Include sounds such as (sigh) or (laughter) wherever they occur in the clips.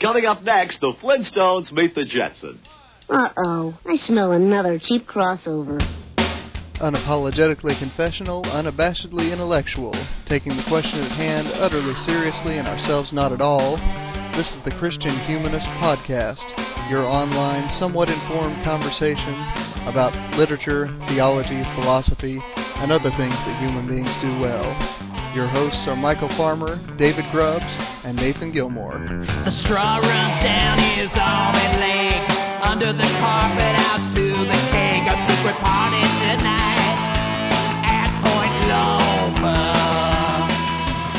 Coming up next, the Flintstones meet the Jetsons. Uh-oh, I smell another cheap crossover. Unapologetically confessional, unabashedly intellectual, taking the question at hand utterly seriously and ourselves not at all. This is the Christian Humanist Podcast, your online, somewhat informed conversation about literature, theology, philosophy, and other things that human beings do well. Your hosts are Michial Farmer, David Grubbs, and Nathan Gilmour. The straw runs down his arm and leg, under the carpet out to the keg. A secret party tonight at Point Loma.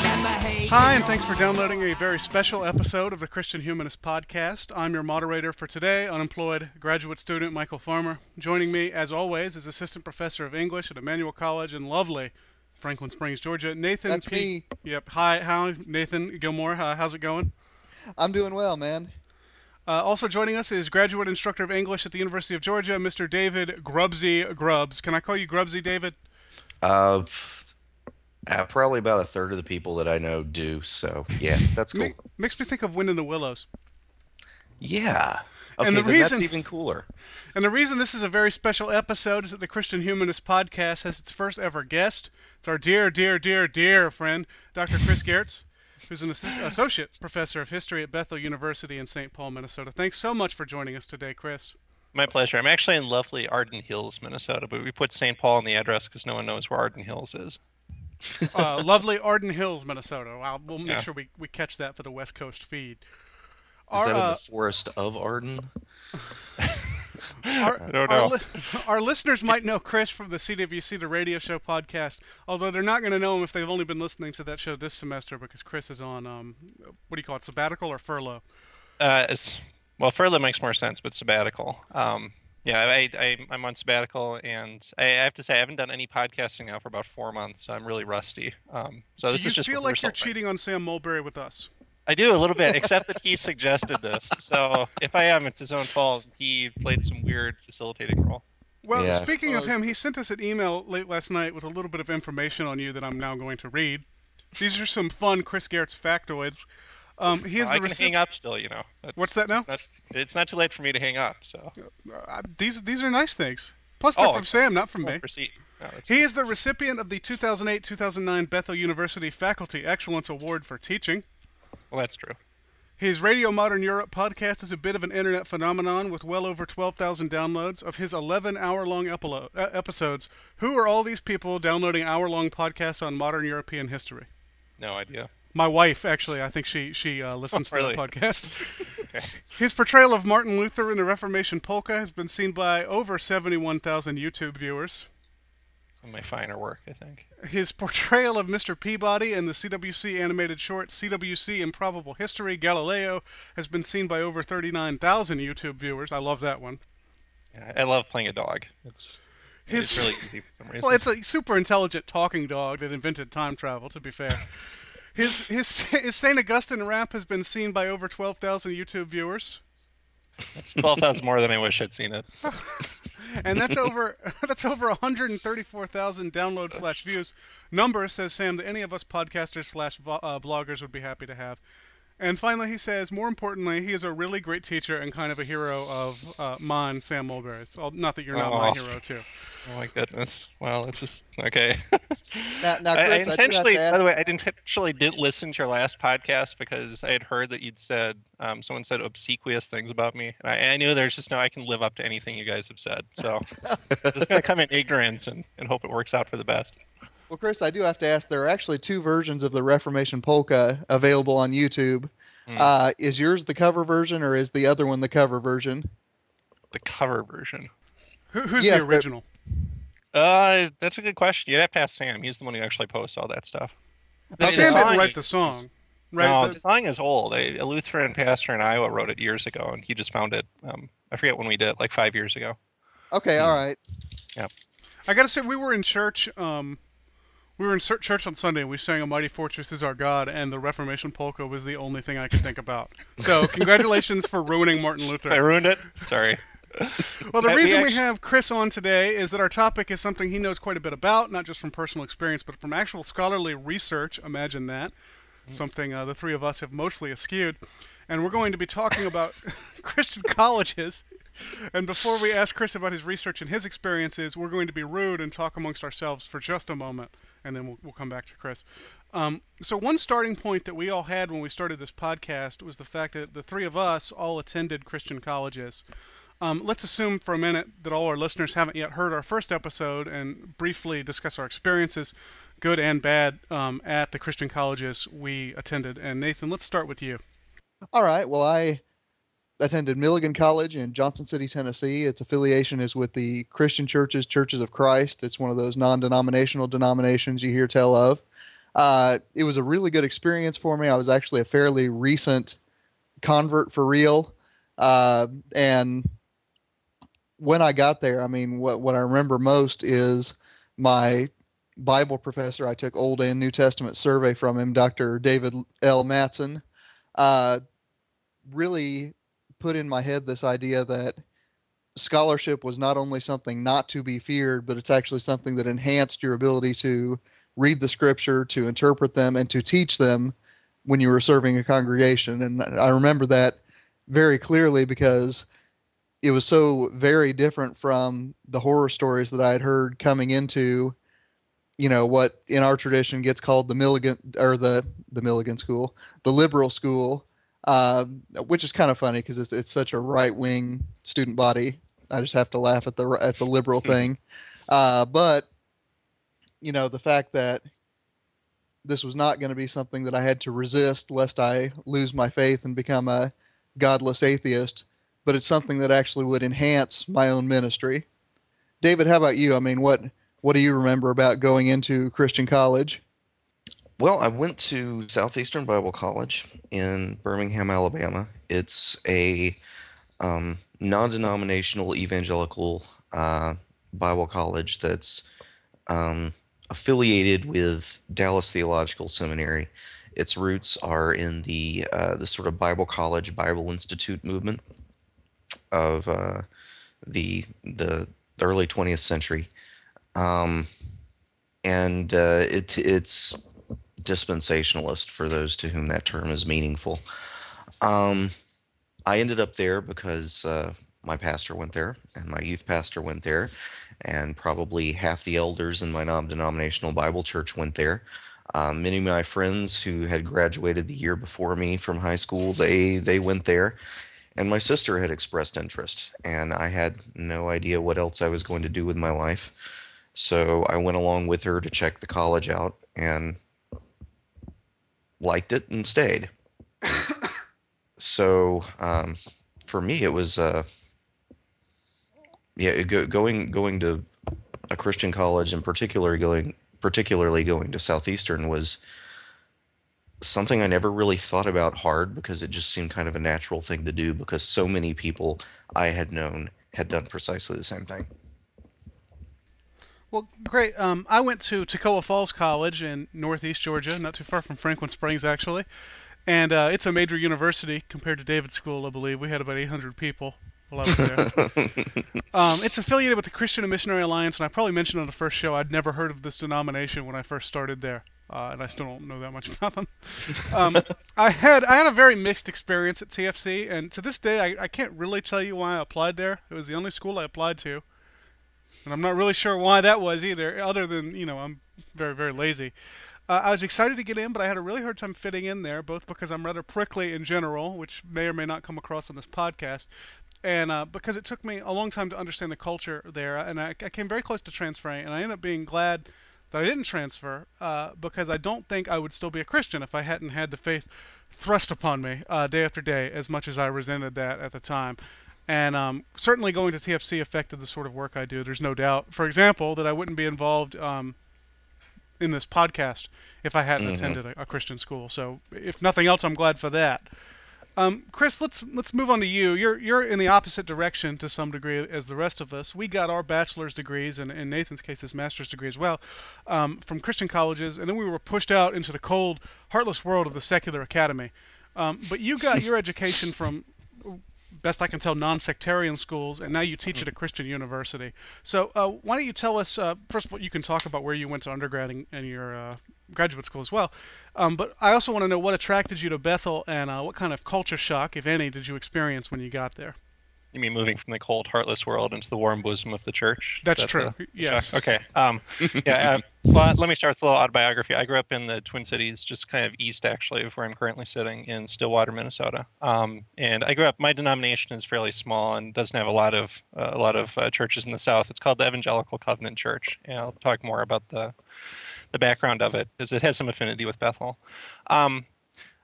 And the hay- Hi, and thanks for downloading a very special episode of the Christian Humanist Podcast. I'm your moderator for today, unemployed graduate student Michial Farmer. Joining me, as always, is Assistant Professor of English at Emmanuel College in lovely Franklin Springs, Georgia, Nathan That's P. me. Yep. Hi, how Nathan Gilmour. Uh, how's it going? I'm doing well, man. Uh, also joining us is graduate instructor of English at the University of Georgia, Mr. David Grubsy Grubbs. Can I call you Grubsy, David? Uh, f- uh, probably about a third of the people that I know do. So yeah, that's cool. Ma- makes me think of Wind in the Willows. Yeah. Okay, And the reason- that's even cooler. And the reason this is a very special episode is that the Christian Humanist Podcast has its first ever guest. It's our dear, dear, dear, dear friend, Dr. Chris Gehrz, who's an assist- associate professor of history at Bethel University in St. Paul, Minnesota. Thanks so much for joining us today, Chris. My pleasure. I'm actually in lovely Arden Hills, Minnesota, but we put St. Paul in the address because no one knows where Arden Hills is. Uh, lovely Arden Hills, Minnesota. Wow, we'll make Yeah. sure we, we catch that for the West Coast feed. Is Our, that in uh, the forest of Arden? Our, I don't our li- our listeners might know Chris from the CWC, the radio show podcast, although they're not going to know him if they've only been listening to that show this semester because Chris is on, um, what do you call it, sabbatical or furlough? Uh, it's, well, furlough makes more sense, but sabbatical. Um, yeah, I, I, I'm on sabbatical, and I, I have to say I haven't done any podcasting now for about four months, so I'm really rusty. Um, so this Do you is just feel like you're rehearsal. cheating on Sam Mulberry with us? I do a little bit, except that he suggested this. So if I am, it's his own fault. He played some weird facilitating role. Well, Yeah. speaking of him, he sent us an email late last night with a little bit of information on you that I'm now going to read. These are some fun Chris Gehrz's factoids. Um, he is I the can recipient. hang up still, you know. That's- What's that now? It's not, it's not too late for me to hang up. So Uh, these these are nice things. Plus, they're Oh, from okay. Sam, not from Well, me. proceed. No, that's He is the recipient of the 2008-2009 Bethel University Faculty Excellence Award for Teaching. Well, that's true. His Radio Modern Europe podcast is a bit of an internet phenomenon with well over 12,000 downloads of his 11 hour long epilo- uh, episodes. Who are all these people downloading hour long podcasts on modern European history? No idea. My wife, actually, I think she she uh, (laughs) listens really? to the podcast. (laughs) His portrayal of Martin Luther in the Reformation polka has been seen by over 71,000 YouTube viewers. Some of my finer work, I think. His portrayal of Mr. Peabody in the CWC animated short CWC Improbable History Galileo has been seen by over 39,000 YouTube viewers. I love that one. Yeah, I love playing a dog. It's His, it's really easy for some reason. (laughs) well, it's a super intelligent talking dog that invented time travel. To be fair, (laughs) his his his Saint Augustine rap has been seen by over 12,000 YouTube viewers, twelve thousand more than I wish I'd seen it. (laughs) and that's over (laughs) that's over 134,000 downloads slash views. Number says Sam that any of us podcasters slash uh, bloggers would be happy to have. And finally, he says, more importantly, he is a really great teacher and kind of a hero of uh, mine, Sam Mulberry. It's all, not that you're not my hero, too. Oh my goodness. Well, it's just okay. (laughs) Now, now I, I I, intentionally, to by the way, I intentionally didn't listen to your last podcast because I had heard that you'd said um, someone said obsequious things about me, and I, I knew there's just no I can live up to anything you guys have said. So I'm (laughs) just gonna come in ignorance and, and hope it works out for the best. Well, Chris, I do have to ask. There are actually two versions of the Reformation polka available on YouTube. Hmm. Uh, is yours the cover version, or is the other one the cover version? The cover version. Who, who's Yes, the original? Uh, that's a good question. You'd have to ask Sam. He's the one who actually posts all that stuff. But Sam didn't write the song. Right? no, the- the song is old. A, a Lutheran pastor in Iowa wrote it years ago, and he just found it. Um, I forget when we did it, like five years ago. Okay, all right. Yeah. I gotta say, we were in church. Um, we were in church on Sunday. and We sang "A Mighty Fortress Is Our God," and the Reformation polka was the only thing I could think about. So, (laughs) congratulations for ruining Martin Luther. I ruined it. Sorry. (laughs) Well, the reason we have Chris on today is that our topic is something he knows quite a bit about, not just from personal experience, but from actual scholarly research. Imagine that. Something uh, the three of us have mostly eschewed. And we're going to be talking about (laughs) Christian colleges. And before we ask Chris about his research and his experiences, we're going to be rude and talk amongst ourselves for just a moment, and then we'll, we'll come back to Chris. Um, so, one starting point that we all had when we started this podcast was the fact that the three of us all attended Christian colleges. Um, let's assume for a minute that all our listeners haven't yet heard our first episode and briefly discuss our experiences, good and bad, um, at the Christian colleges we attended. And Nathan, let's start with you. All right. Well, I attended Milligan College in Johnson City, Tennessee. Its affiliation is with the Christian Churches, Churches of Christ. It's one of those non denominational denominations you hear tell of. Uh, it was a really good experience for me. I was actually a fairly recent convert for real. Uh, and when I got there, I mean, what, what I remember most is my Bible professor. I took Old and New Testament survey from him, Dr. David L. Matson. Uh, really put in my head this idea that scholarship was not only something not to be feared, but it's actually something that enhanced your ability to read the scripture, to interpret them, and to teach them when you were serving a congregation. And I remember that very clearly because it was so very different from the horror stories that I had heard coming into, you know, what in our tradition gets called the Milligan or the the Milligan school, the liberal school, uh, which is kind of funny because it's it's such a right wing student body. I just have to laugh at the at the liberal (laughs) thing, uh, but you know the fact that this was not going to be something that I had to resist lest I lose my faith and become a godless atheist, but it's something that actually would enhance my own ministry. David, how about you? I mean, what what do you remember about going into Christian college? Well, I went to Southeastern Bible College in Birmingham, Alabama. It's a um, non-denominational evangelical uh, Bible college that's um, affiliated with Dallas Theological Seminary. Its roots are in the uh, the sort of Bible College, Bible Institute movement of uh, the the early 20th century, um, and uh, it it's dispensationalist for those to whom that term is meaningful. Um, I ended up there because uh, my pastor went there and my youth pastor went there, and probably half the elders in my non denominational Bible church went there. Um, many of my friends who had graduated the year before me from high school, they they went there, and my sister had expressed interest, and I had no idea what else I was going to do with my life, so I went along with her to check the college out, and liked it and stayed. so um, for me, it was uh, yeah, go, going going to a Christian college, and particularly going particularly going to Southeastern was something I never really thought about hard because it just seemed kind of a natural thing to do because so many people I had known had done precisely the same thing. Well, great. Um, I went to Toccoa Falls College in Northeast Georgia, not too far from Franklin Springs, actually. And uh, it's a major university compared to David's school, I believe. We had about 800 people while I was there. (laughs) um, it's affiliated with the Christian and Missionary Alliance, and I probably mentioned on the first show I'd never heard of this denomination when I first started there. Uh, and I still don't know that much (laughs) about them. Um, (laughs) I had I had a very mixed experience at TFC, and to this day I, I can't really tell you why I applied there. It was the only school I applied to and I'm not really sure why that was either, other than you know I'm very very lazy. Uh, I was excited to get in, but I had a really hard time fitting in there, both because I'm rather prickly in general, which may or may not come across on this podcast, and uh, because it took me a long time to understand the culture there, and I, I, came very close to transferring, and I ended up being glad that I didn't transfer uh, because I don't think I would still be a Christian if I hadn't had the faith thrust upon me uh, day after day, as much as I resented that at the time. And um, certainly going to TFC affected the sort of work I do. There's no doubt. For example, that I wouldn't be involved um, in this podcast if I hadn't mm-hmm. attended a, a, Christian school. So, if nothing else, I'm glad for that. Um, Chris, let's let's move on to you. You're you're in the opposite direction to some degree as the rest of us. We got our bachelor's degrees, and in Nathan's case, his master's degree as well, um, from Christian colleges, and then we were pushed out into the cold, heartless world of the secular academy. Um, but you got (laughs) your education from best I can tell, non-sectarian schools, and now you teach at a Christian university. So uh, why don't you tell us uh, first of all? You can talk about where you went to undergrad and, and your uh, graduate school as well. Um, but I also want to know what attracted you to Bethel, and uh, what kind of culture shock, if any, did you experience when you got there? You mean moving from the cold, heartless world into the warm bosom of the church? That's Is true. the- Yes. Okay. Um, yeah. Uh, (laughs) well, let me start with a little autobiography. I grew up in the Twin Cities, just kind of east, actually, of where I'm currently sitting in Stillwater, Minnesota. Um, and I grew up. My denomination is fairly small and doesn't have a lot of uh, a lot of uh, churches in the South. It's called the Evangelical Covenant Church, and I'll talk more about the the background of it because it has some affinity with Bethel. Um,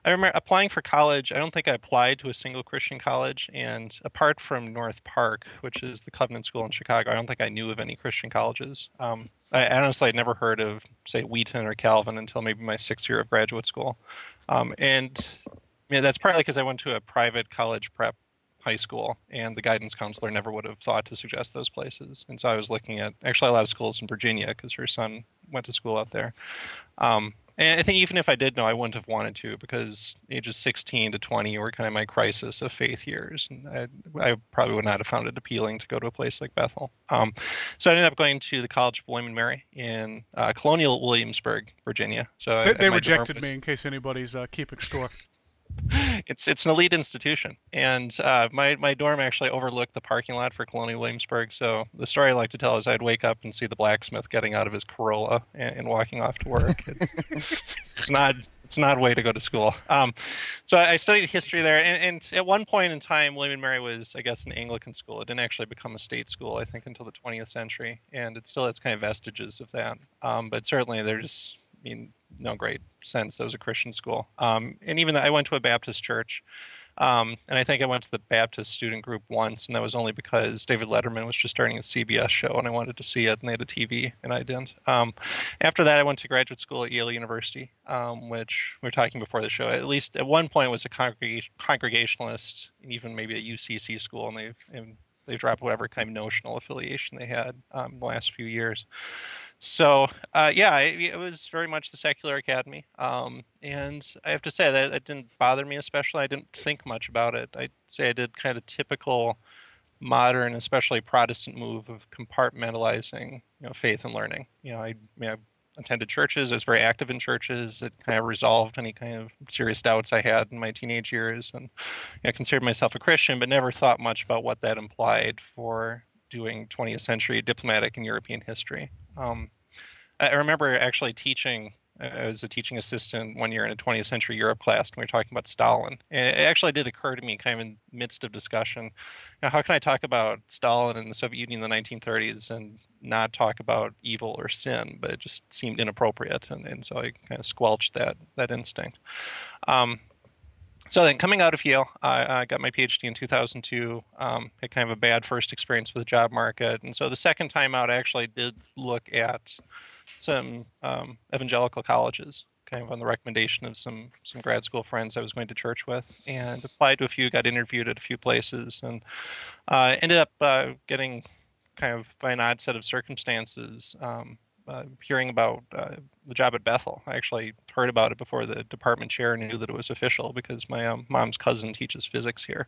I remember applying for college. I don't think I applied to a single Christian college, and apart from North Park, which is the Covenant School in Chicago, I don't think I knew of any Christian colleges. Um, I honestly had never heard of, say, Wheaton or Calvin until maybe my sixth year of graduate school, um, and that's partly because I went to a private college prep high school, and the guidance counselor never would have thought to suggest those places. And so I was looking at actually a lot of schools in Virginia because her son went to school out there. Um, and I think even if I did know, I wouldn't have wanted to because ages 16 to 20 were kind of my crisis of faith years. And I, I probably would not have found it appealing to go to a place like Bethel. Um, so I ended up going to the College of William and Mary in uh, Colonial Williamsburg, Virginia. So They, and they rejected me in case anybody's uh, keeping score. It's it's an elite institution, and uh, my my dorm actually overlooked the parking lot for Colonial Williamsburg. So the story I like to tell is I'd wake up and see the blacksmith getting out of his Corolla and, and walking off to work. It's, it's not it's not a way to go to school. Um, so I studied history there, and, and at one point in time, William and Mary was, I guess, an Anglican school. It didn't actually become a state school, I think, until the 20th century, and it still has kind of vestiges of that. Um, but certainly, there's, I mean, no great sense that was a Christian school. Um, and even though I went to a Baptist church, um, and I think I went to the Baptist student group once, and that was only because David Letterman was just starting a CBS show, and I wanted to see it, and they had a TV, and I didn't. Um, after that, I went to graduate school at Yale University, um, which we were talking before the show. At least at one point was a congreg- congregationalist, and even maybe a UCC school, and they've and they've dropped whatever kind of notional affiliation they had um, in the last few years. So uh, yeah, it, it was very much the secular academy, um, and I have to say that that didn't bother me especially. I didn't think much about it. I'd say I did kind of typical modern, especially Protestant move of compartmentalizing, you know, faith and learning. You know, I, I I attended churches. I was very active in churches. It kind of resolved any kind of serious doubts I had in my teenage years, and you know, considered myself a Christian, but never thought much about what that implied for doing 20th century diplomatic and European history. Um, I remember actually teaching. as a teaching assistant one year in a 20th century Europe class, and we were talking about Stalin. And it actually did occur to me, kind of in midst of discussion, you know, how can I talk about Stalin and the Soviet Union in the 1930s and not talk about evil or sin? But it just seemed inappropriate, and, and so I kind of squelched that that instinct. Um, so then, coming out of Yale, I, I got my PhD in 2002. Um, had kind of a bad first experience with the job market, and so the second time out, I actually did look at some um, evangelical colleges, kind of on the recommendation of some some grad school friends I was going to church with, and applied to a few, got interviewed at a few places, and uh, ended up uh, getting kind of by an odd set of circumstances. Um, uh, hearing about uh, the job at Bethel. I actually heard about it before the department chair knew that it was official because my um, mom's cousin teaches physics here.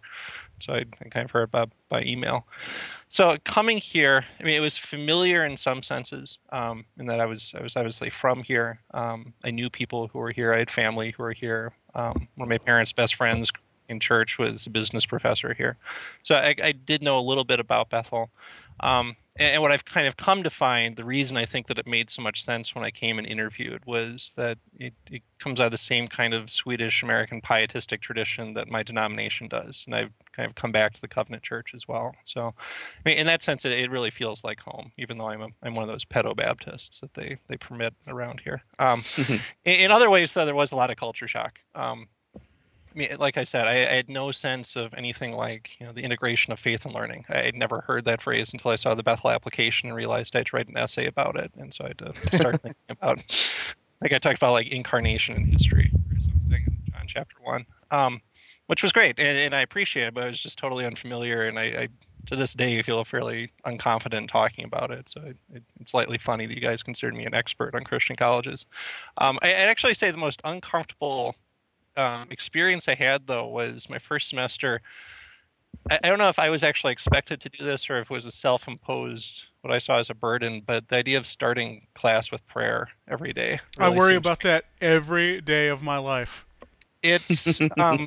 So I, I kind of heard about by email. So coming here, I mean, it was familiar in some senses, um, in that I was I was obviously from here. Um, I knew people who were here. I had family who were here. Um, one of my parents' best friends in church was a business professor here, so I, I did know a little bit about Bethel. Um, and, and what I've kind of come to find, the reason I think that it made so much sense when I came and interviewed was that it, it comes out of the same kind of Swedish American pietistic tradition that my denomination does. And I've kind of come back to the Covenant Church as well. So, I mean, in that sense, it, it really feels like home, even though I'm, a, I'm one of those pedo Baptists that they, they permit around here. Um, (laughs) in, in other ways, though, there was a lot of culture shock. Um, mean, like I said, I, I, had no sense of anything like you know the integration of faith and learning. I had never heard that phrase until I saw the Bethel application and realized I had to write an essay about it, and so I had to start thinking (laughs) about. Like I talked about like incarnation in history or something in John chapter one, um, which was great, and, and, I appreciate it, but I was just totally unfamiliar, and I, I to this day feel fairly unconfident talking about it. So it, it, it's slightly funny that you guys consider me an expert on Christian colleges. Um, I, I'd actually say the most uncomfortable um, experience I had though was my first semester. I, I don't know if I was actually expected to do this or if it was a self-imposed what I saw as a burden, but the idea of starting class with prayer every day. I worry about that every day of my life. It's. Um,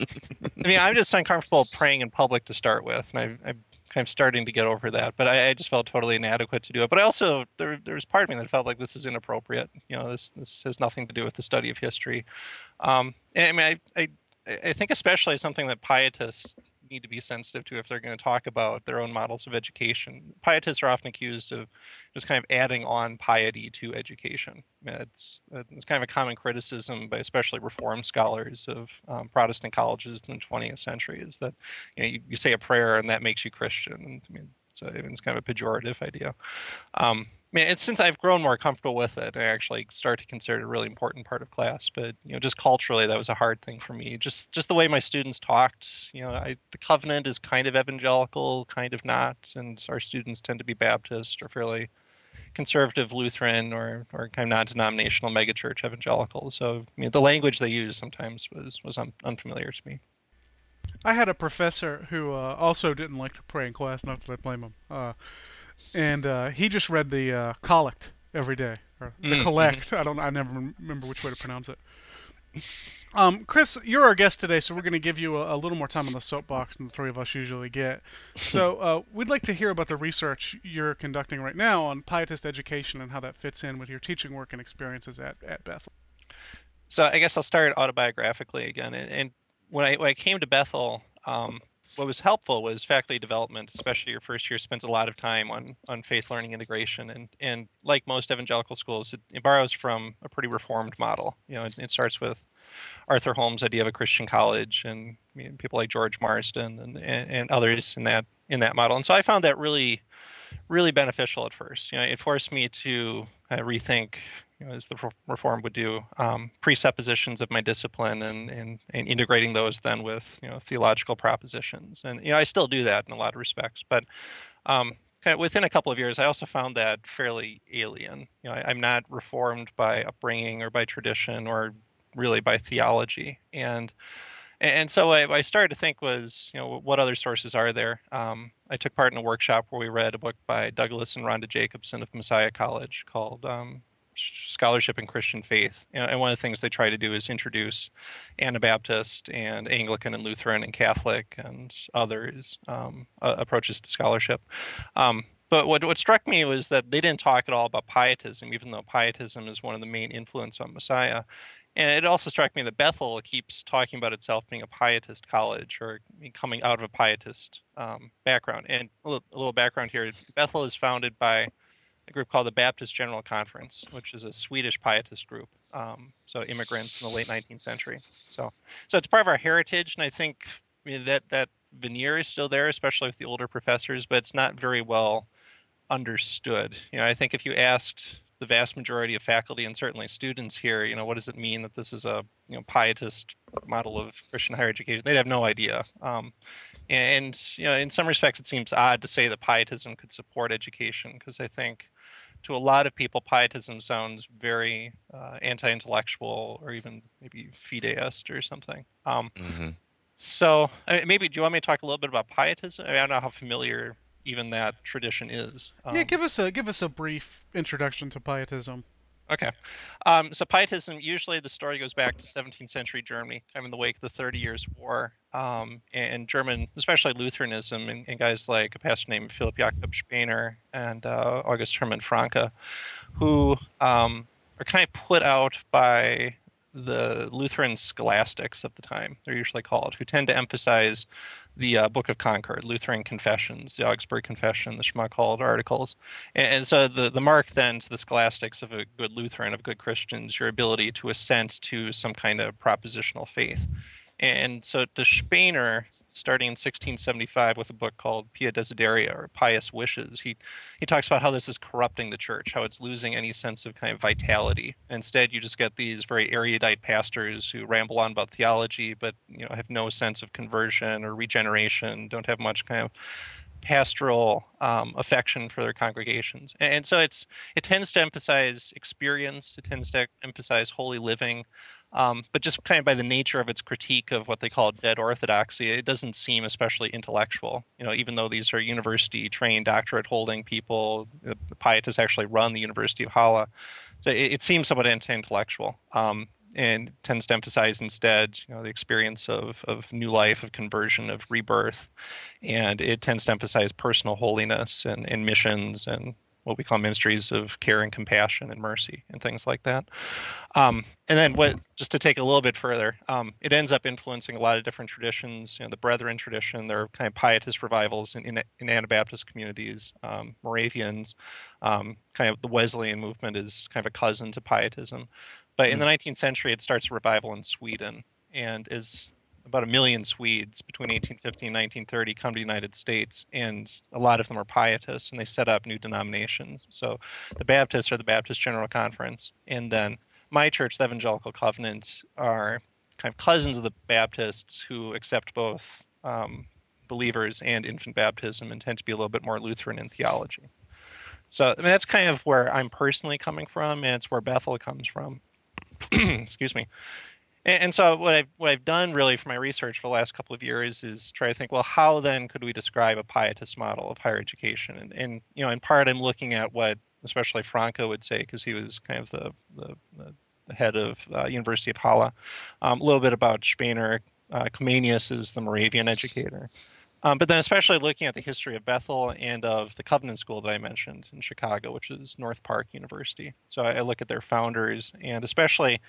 I mean, I'm just uncomfortable praying in public to start with, and I, I'm starting to get over that. But I, I just felt totally inadequate to do it. But I also there there's part of me that felt like this is inappropriate. You know, this this has nothing to do with the study of history. Um, I mean, I, I I think especially something that pietists need to be sensitive to if they're going to talk about their own models of education. Pietists are often accused of just kind of adding on piety to education. Mean, It's it's kind of a common criticism by especially Reform scholars of um, Protestant colleges in the 20th century is that you know you, you say a prayer and that makes you Christian. I mean, so it's kind of a pejorative idea. Um, mean, it's since I've grown more comfortable with it, I actually start to consider it a really important part of class. But you know, just culturally, that was a hard thing for me. Just just the way my students talked. You know, I, the Covenant is kind of evangelical, kind of not, and our students tend to be Baptist or fairly conservative Lutheran or or kind of non-denominational megachurch evangelical. So I mean, the language they use sometimes was was un- unfamiliar to me. I had a professor who uh, also didn't like to pray in class, not that I blame him. Uh, and uh, he just read the uh, collect every day, or the Mm, collect. I don't. I never remember which way to pronounce it. Um, Chris, you're our guest today, so we're going to give you a, a little more time on the soapbox than the three of us usually get. So (laughs) uh, we'd like to hear about the research you're conducting right now on pietist education and how that fits in with your teaching work and experiences at, at Bethel. so I guess I'll start autobiographically again. And, and when I when I came to Bethel, um, what was helpful was faculty development, especially your first year spends a lot of time on on faith learning integration. And and like most evangelical schools, it, it borrows from a pretty reformed model. You know, it, it starts with Arthur Holmes' idea of a Christian college, and I mean, people like George Marsden and, and and others in that in that model. And so I found that really really beneficial at first. You know, it forced me to uh, rethink, you know, as the Re- reform would do, um, presuppositions of my discipline and, and and integrating those then with you know theological propositions. And you know, I still do that in a lot of respects, but um, kind of within a couple of years, I also found that fairly alien. You know, I, I'm not reformed by upbringing or by tradition or really by theology, and and so I, I started to think was, you know, what other sources are there? Um, I took part in a workshop where we read a book by Douglas and Rhonda Jacobsen of Messiah College called um, Scholarship in Christian Faith. And one of the things they try to do is introduce Anabaptist and Anglican and Lutheran and Catholic and others um, uh, approaches to scholarship. Um, but what, what struck me was that they didn't talk at all about pietism, even though pietism is one of the main influence on Messiah. And it also struck me that Bethel keeps talking about itself being a pietist college or coming out of a pietist um, background. And a little, a little background here Bethel is founded by a group called the Baptist General Conference, which is a Swedish pietist group. Um, so immigrants in the late 19th century. So, so it's part of our heritage, and I think I mean, that that veneer is still there, especially with the older professors, but it's not very well understood. You know, I think if you asked the vast majority of faculty and certainly students here, you know, what does it mean that this is a you know pietist model of Christian higher education? They'd have no idea. Um, and you know, in some respects, it seems odd to say that pietism could support education because I think to a lot of people, pietism sounds very uh, anti-intellectual or even maybe fideist or something. Um, hmm so I mean, maybe do you want me to talk a little bit about pietism? I, mean, I don't know how familiar even that tradition is. yeah, Um, give us a give us a brief introduction to pietism. Okay. Um, so Pietism, usually the story goes back to 17th century Germany, kind of in the wake of the Thirty Years' War, um, and German, especially Lutheranism, and, and guys like a pastor named Philip Jakob Spener and uh, August Hermann Francke, who um, are kind of put out by the Lutheran scholastics of the time, they're usually called, who tend to emphasize the uh, Book of Concord, Lutheran Confessions, the Augsburg Confession, the Schmalkald articles. And, and so the, the mark then to the scholastics of a good Lutheran, of good Christians, your ability to assent to some kind of propositional faith. And so to Spener, starting in 1675 with a book called Pia Desideria or Pious Wishes, he, he talks about how this is corrupting the church, how it's losing any sense of kind of vitality. Instead, you just get these very erudite pastors who ramble on about theology, but you know have no sense of conversion or regeneration, don't have much kind of pastoral um, affection for their congregations. And, and so it's it tends to emphasize experience, it tends to emphasize holy living. Um, but just kind of by the nature of its critique of what they call dead orthodoxy, it doesn't seem especially intellectual. You know, even though these are university-trained, doctorate-holding people, the pietists actually run the University of Halle, so it, it seems somewhat anti-intellectual. Um, and tends to emphasize instead you know the experience of, of new life of conversion of rebirth and it tends to emphasize personal holiness and, and missions and what we call ministries of care and compassion and mercy and things like that. Um, and then what, just to take a little bit further, um, it ends up influencing a lot of different traditions. You know, the Brethren tradition, there are kind of pietist revivals in, in, in Anabaptist communities, um, Moravians, um, kind of the Wesleyan movement is kind of a cousin to pietism. But in the 19th century, it starts a revival in Sweden and is about a million Swedes between 1850 and 1930 come to the United States, and a lot of them are pietists, and they set up new denominations. So the Baptists are the Baptist General Conference, and then my church, the Evangelical Covenant, are kind of cousins of the Baptists who accept both um, believers and infant baptism and tend to be a little bit more Lutheran in theology. So I mean, that's kind of where I'm personally coming from, and it's where Bethel comes from. (clears throat) Excuse me. And, and, so what I've what I've done really for my research for the last couple of years is try to think, well, how then could we describe a pietist model of higher education? And, and you know, in part, I'm looking at what especially Francke would say because he was kind of the the, the head of uh, University of Halle. Um, a little bit about Spener. Uh, Comenius is the Moravian educator. Um, but then, especially looking at the history of Bethel and of the Covenant School that I mentioned in Chicago, which is North Park University. So I, I look at their founders and especially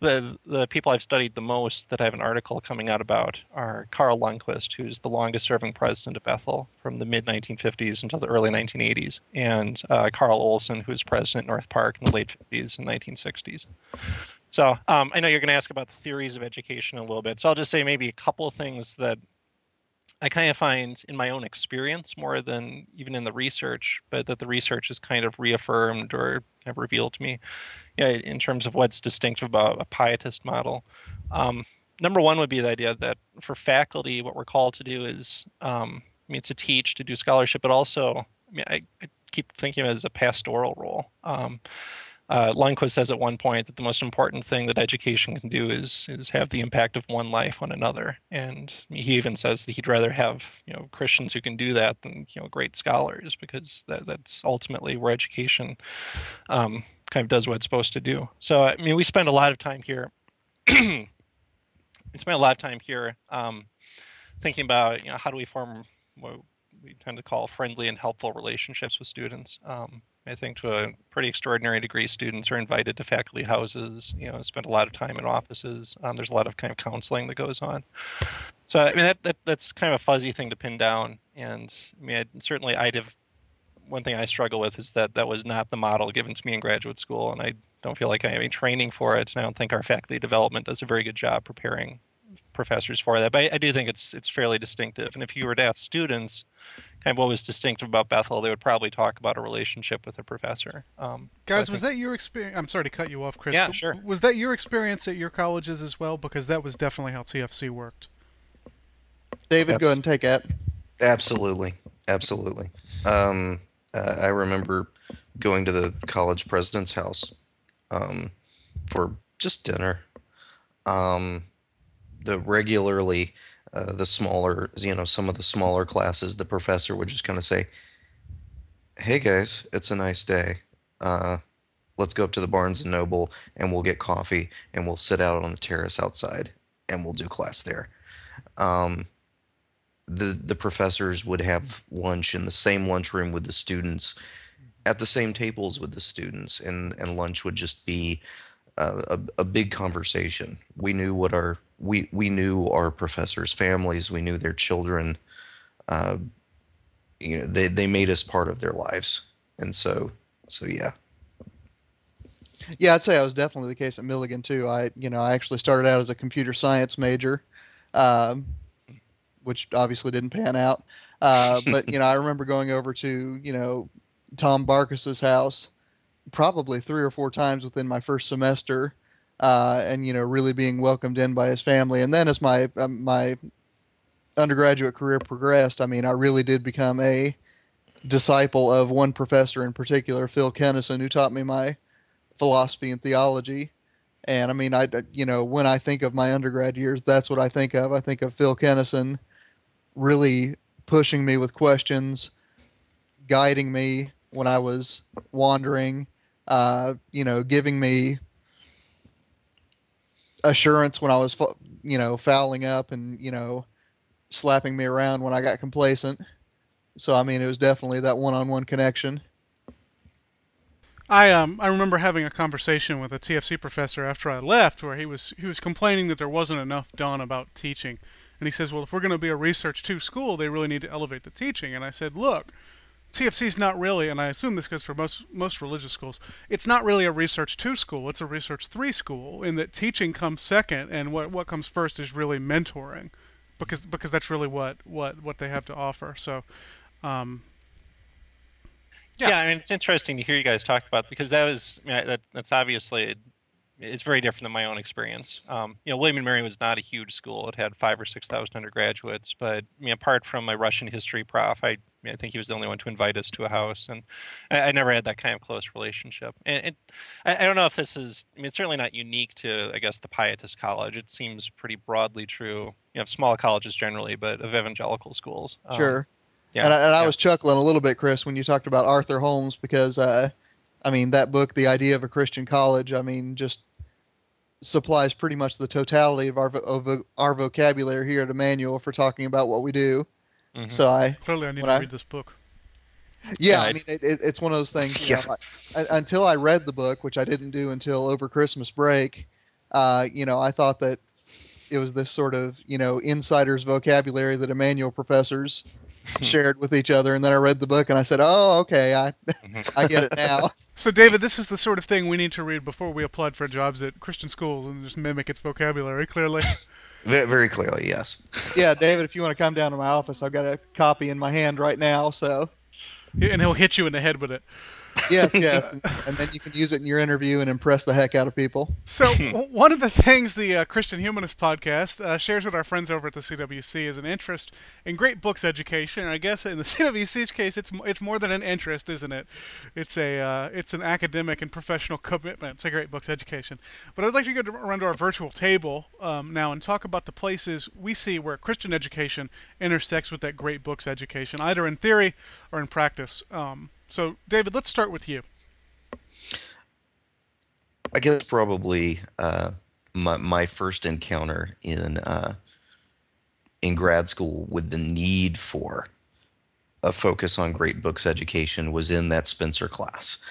the the people I've studied the most that I have an article coming out about are Carl Lundquist, who's the longest serving president of Bethel from the mid 1950s until the early 1980s, and uh, Karl Olsson, who was president North Park in the late 50s and 1960s. So um, I know you're going to ask about the theories of education a little bit, so I'll just say maybe a couple of things that I kind of find in my own experience more than even in the research, but that the research has kind of reaffirmed or revealed to me you know, in terms of what's distinctive about a pietist model. Um, number one would be the idea that for faculty, what we're called to do is, um, I mean, to teach, to do scholarship, but also, I mean, I, I keep thinking of it as a pastoral role. Um, uh, Lundquist says at one point that the most important thing that education can do is is have the impact of one life on another, and he even says that he'd rather have you know Christians who can do that than you know great scholars because that, that's ultimately where education um, kind of does what it's supposed to do. So I mean, we spend a lot of time here. (clears throat) we spend a lot of time here um, thinking about you know how do we form we tend to call friendly and helpful relationships with students. Um, I think to a pretty extraordinary degree, students are invited to faculty houses. You know, spend a lot of time in offices. Um, there's a lot of kind of counseling that goes on. So I mean, that, that that's kind of a fuzzy thing to pin down. And I mean, I'd, certainly, I'd have one thing I struggle with is that that was not the model given to me in graduate school, and I don't feel like I have any training for it. And I don't think our faculty development does a very good job preparing professors for that. But I, I do think it's it's fairly distinctive. And if you were to ask students kind of what was distinctive about Bethel, they would probably talk about a relationship with a professor. Um, Guys, was think, that your experience? I'm sorry to cut you off, Chris. Yeah, sure. Was that your experience at your colleges as well? Because that was definitely how TFC worked. David, go ahead and take it. Absolutely, absolutely. Um, uh, I remember going to the college president's house um, for just dinner. Um, the regularly uh, the smaller, you know, some of the smaller classes, the professor would just kind of say, "Hey guys, it's a nice day. Uh, let's go up to the Barnes and Noble and we'll get coffee and we'll sit out on the terrace outside and we'll do class there." Um, the the professors would have lunch in the same lunchroom with the students, at the same tables with the students, and and lunch would just be uh, a, a big conversation. We knew what our we we knew our professors' families. We knew their children. Uh, you know, they they made us part of their lives, and so so yeah. Yeah, I'd say I was definitely the case at Milligan too. I you know I actually started out as a computer science major, um, which obviously didn't pan out. Uh, (laughs) but you know I remember going over to you know Tom Barkis's house probably three or four times within my first semester uh, and you know really being welcomed in by his family. And then as my um, my undergraduate career progressed, I mean, I really did become a disciple of one professor in particular, Phil Kenneson, who taught me my philosophy and theology And I mean, I you know when I think of my undergrad years, that's what I think of. I think of Phil Kenneson really pushing me with questions, guiding me when I was wandering, uh, you know, giving me assurance when I was, you know, fouling up and, you know, slapping me around when I got complacent. So, I mean, it was definitely that one on one connection. I um I remember having a conversation with a TFC professor after I left, where he was he was complaining that there wasn't enough done about teaching, and he says, well, if we're going to be a research two school, they really need to elevate the teaching. And I said, look, TFC is not really, and I assume this goes for most most religious schools. It's not really a research two school. It's a research three school, in that teaching comes second, and what what comes first is really mentoring, because because that's really what what what they have to offer. So. Um, Yeah. Yeah. I mean, it's interesting to hear you guys talk about because that was I mean, that, that's obviously it's very different than my own experience. Um, you know, William and Mary was not a huge school; it had five or six thousand undergraduates. But I mean, apart from my Russian history prof, I, I, think he was the only one to invite us to a house, and I, I never had that kind of close relationship. And it, I, I don't know if this is. I mean, it's certainly not unique to, I guess, the Pietist college. It seems pretty broadly true. You know, of small colleges generally, but of evangelical schools. Um, Sure. yeah, and I, and I yeah. was chuckling a little bit, Chris, when you talked about Arthur Holmes because, uh, I mean, that book, The Idea of a Christian College, I mean, just supplies pretty much the totality of our of our vocabulary here at Emmanuel for talking about what we do. Mhm. So I, clearly, I need to I- read this book. yeah, Yeah, I mean, it's- it, it, it's one of those things. You Yeah. know, I, I- until I read the book, which I didn't do until over Christmas break, uh, you know, I thought that it was this sort of you know insider's vocabulary that Emmanuel professors (laughs) shared with each other, and then I read the book and I said, "Oh, okay, I mm-hmm. I get it now." (laughs) So, David, this is the sort of thing we need to read before we applied for jobs at Christian schools and just mimic its vocabulary. Clearly, (laughs) Very clearly, yes. yeah, David, if you want to come down to my office, I've got a copy in my hand right now. So and he'll hit you in the head with it. Yes, (laughs) yes, and, and then you can use it in your interview and impress the heck out of people. So, one of the things the uh, Christian Humanist podcast uh, shares with our friends over at the CWC is an interest in great books education. And I guess in the (laughs) CWC's case, it's it's more than an interest, isn't it? It's a uh, it's an academic and professional commitment. It's a great books education. But I'd like to go to, around to our virtual table um, now and talk about the places we see where Christian education intersects with that great books education, either in theory or in practice. Um, so, David, let's start with you. I guess probably uh, my my first encounter in uh, in grad school with the need for a focus on great books education was in that Spenser class.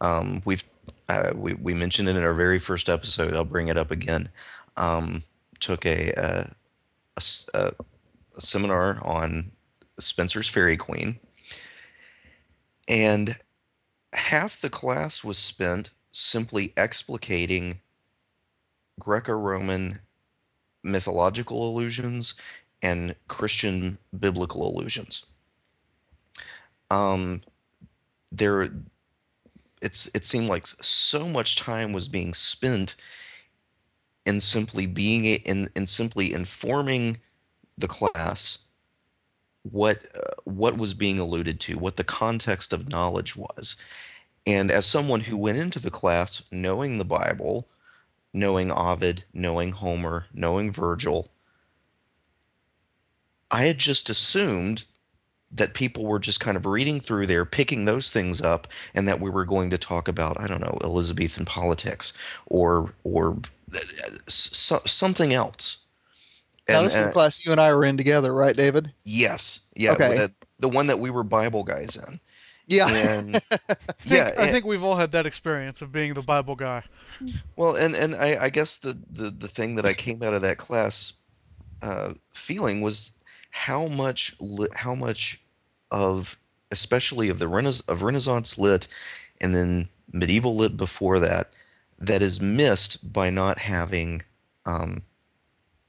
Um, we've uh, we we mentioned it in our very first episode. I'll bring it up again. Um, took a, uh, a a- a seminar on Spenser's Faerie Queene, and half the class was spent simply explicating Greco-Roman mythological allusions and Christian biblical allusions. Um, there, it's it seemed like so much time was being spent in simply being in in simply informing the class what uh, what was being alluded to, what the context of knowledge was. And as someone who went into the class knowing the Bible, knowing Ovid, knowing Homer, knowing Virgil, I had just assumed that people were just kind of reading through there, picking those things up, and that we were going to talk about, I don't know, Elizabethan politics or or uh, so, something else. Now, And- this is the class you and I were in together, right, David? yes, yeah, Okay. uh, the one that we were Bible guys in. Yeah. And (laughs) I think, yeah, I and- think we've all had that experience of being the Bible guy. Well, and and I, I guess the, the the thing that I came out of that class uh, feeling was how much li- how much of especially of the Renaissance of Renaissance lit and then medieval lit before that that is missed by not having um,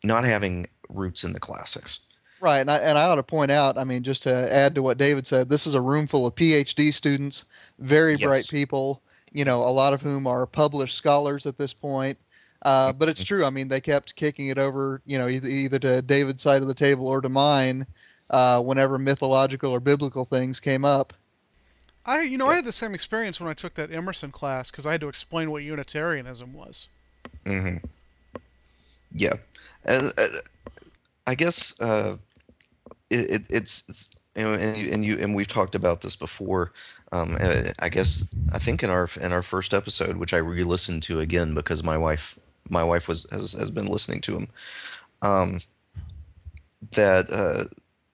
not having roots in the classics. Right, and I, and I ought to point out, I mean, just to add to what David said, this is a room full of PhD students, very bright people, you know, a lot of whom are published scholars at this point. Uh, but Mm-hmm. it's true. I mean, they kept kicking it over, you know, either, either to David's side of the table or to mine uh, whenever mythological or biblical things came up. I, you know, I had the same experience when I took that Emerson class because I had to explain what Unitarianism was. Mm-hmm. Yeah, and uh, I guess uh, it, it, it's, it's you know, and you, and you and we've talked about this before. Um, I guess I think in our in our first episode, which I re-listened to again because my wife my wife was has, has been listening to him. Um, that uh,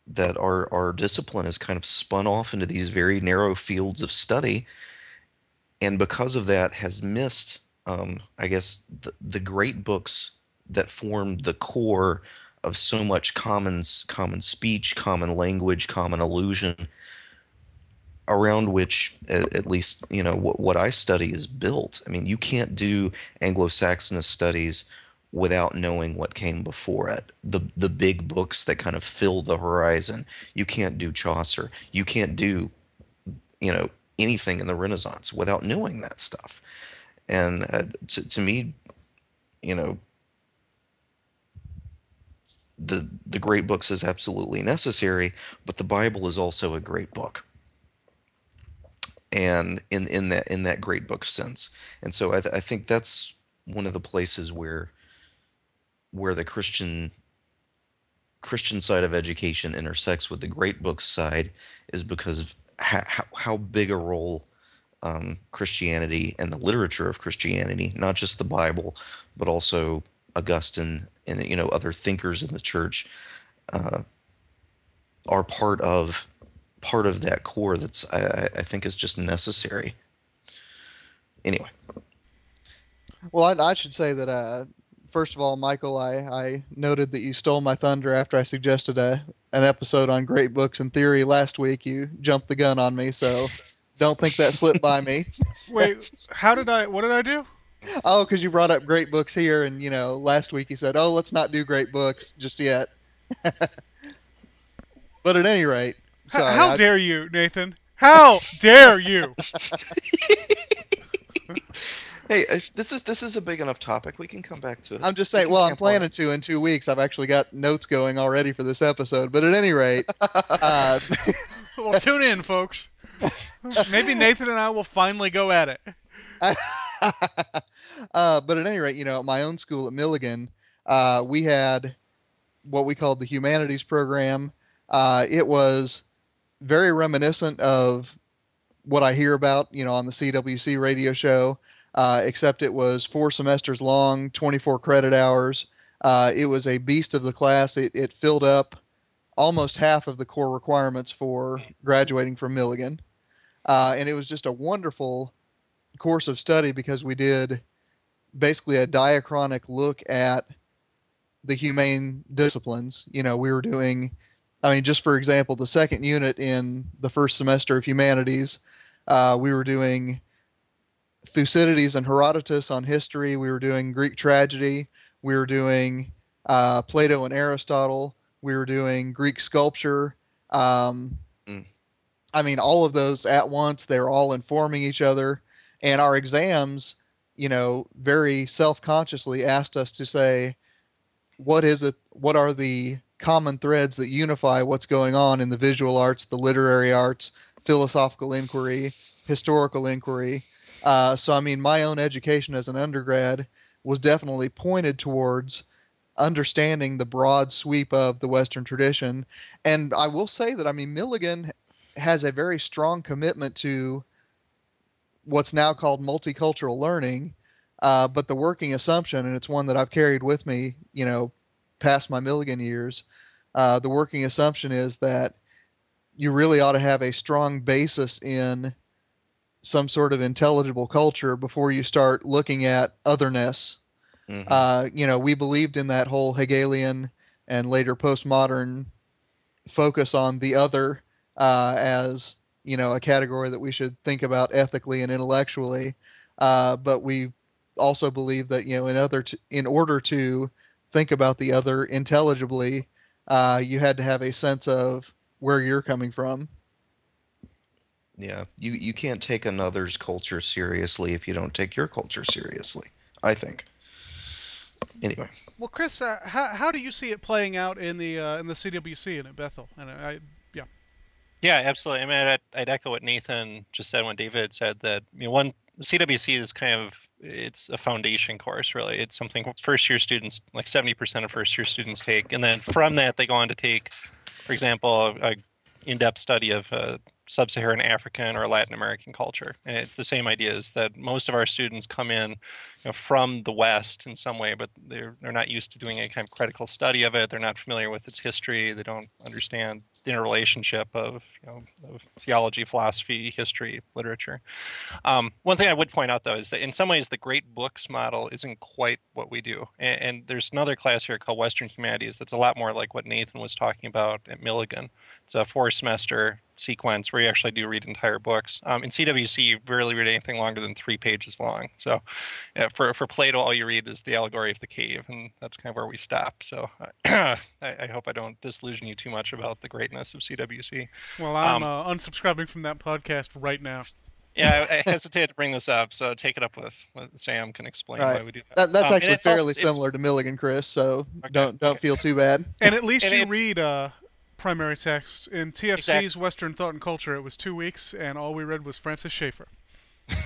that our our discipline has kind of spun off into these very narrow fields of study, and because of that, has missed, um, I guess, the, the great books that formed the core of so much common common speech, common language, common illusion, around which at, least you know what, what I study is built. I mean, you can't do Anglo-Saxonist studies without knowing what came before it. The the big books that kind of fill the horizon. You can't do Chaucer. You can't do you know anything in the Renaissance without knowing that stuff. And uh, to to me, you know, the the great books is absolutely necessary, but the Bible is also a great book. And in in that in that great book sense, and so I, th- I think that's one of the places where where the Christian Christian side of education intersects with the great books side is because of how, how big a role um, Christianity and the literature of Christianity, not just the Bible, but also Augustine and you know other thinkers in the church, uh, are part of part of that core. That's I, I think is just necessary. Anyway. Well, I, I should say that uh, first of all, Michial, I, I noted that you stole my thunder after I suggested a an episode on great books and theory last week. You jumped the gun on me, so don't think that slipped by me. (laughs) Wait, how did I? What did I do? Oh, because you brought up great books here, and you know, last week you said, "Oh, let's not do great books just yet." (laughs) but at any rate, H- sorry, how I- dare you, Nathan? How dare you? (laughs) (laughs) Hey, uh, this is this is a big enough topic. We can come back to it. I'm just saying. can Well, I'm camp on planning to in two weeks. I've actually got notes going already for this episode. But at any rate, uh, Well, tune in, folks. Maybe Nathan and I will finally go at it. (laughs) uh, but at any rate, you know, at my own school at Milligan, uh, we had what we called the humanities program. Uh, it was very reminiscent of what I hear about, you know, on the CWC radio show, uh, except it was four semesters long, 24 credit hours. Uh, it was a beast of the class. It, it filled up almost half of the core requirements for graduating from Milligan. Uh, and it was just a wonderful course of study because we did basically a diachronic look at the humane disciplines. You know, we were doing, I mean, just for example, the second unit in the first semester of humanities, uh, we were doing Thucydides and Herodotus on history. We were doing Greek tragedy. We were doing uh, Plato and Aristotle. We were doing Greek sculpture. Um, Mm. I mean, all of those at once. They're all informing each other. And our exams, you know, very self consciously asked us to say, what is it? What are the common threads that unify what's going on in the visual arts, the literary arts, philosophical inquiry, historical inquiry? Uh, so, I mean, my own education as an undergrad was definitely pointed towards understanding the broad sweep of the Western tradition. And I will say that, I mean, Milligan has a very strong commitment to what's now called multicultural learning. Uh, but the working assumption, and it's one that I've carried with me, you know, past my Milligan years, uh, the working assumption is that you really ought to have a strong basis in some sort of intelligible culture before you start looking at otherness. Mhm. Uh, you know, we believed in that whole Hegelian and later postmodern focus on the other uh, as you know a category that we should think about ethically and intellectually. Uh, but we also believe that you know in other t- in order to think about the other intelligibly, uh, you had to have a sense of where you're coming from. Yeah, you you can't take another's culture seriously if you don't take your culture seriously. I think. Anyway, Well, Chris, uh, how, how do you see it playing out in the uh, in the CWC and at Bethel? And I, yeah, absolutely. I mean, I'd, I'd echo what Nathan just said when David said that. One CWC is kind of it's a foundation course really. It's something first year students like 70% of first year students take, and then from that they go on to take, for example, a, a in-depth study of uh, sub-Saharan African or Latin American culture. And it's the same idea is that most of our students come in you know, from the West in some way, but they're they're not used to doing any kind of critical study of it. They're not familiar with its history. They don't understand the interrelationship of, you know, of theology, philosophy, history, literature. Um, one thing I would point out though is that in some ways the great books model isn't quite what we do. And, and there's another class here called Western Humanities that's a lot more like what Nathan was talking about at Milligan. It's a four semester sequence where you actually do read entire books. Um, in CWC, you rarely read anything longer than three pages long. So yeah, for, for Plato, all you read is the allegory of the cave, and that's kind of where we stop. So (clears throat) I, I hope I don't disillusion you too much about the greatness of CWC. Well, I'm Um, uh, unsubscribing from that podcast right now. Yeah, I, I (laughs) hesitate to bring this up, so take it up with, with Sam. Can explain Right. why we do that. That, that's Um, actually it's also- fairly similar to Milligan, Chris. So Okay, don't don't okay. feel too bad. And at least And you it- read uh, primary text. In TFC's Exact- Western Thought and Culture, it was two weeks, and all we read was Francis Schaeffer. (laughs)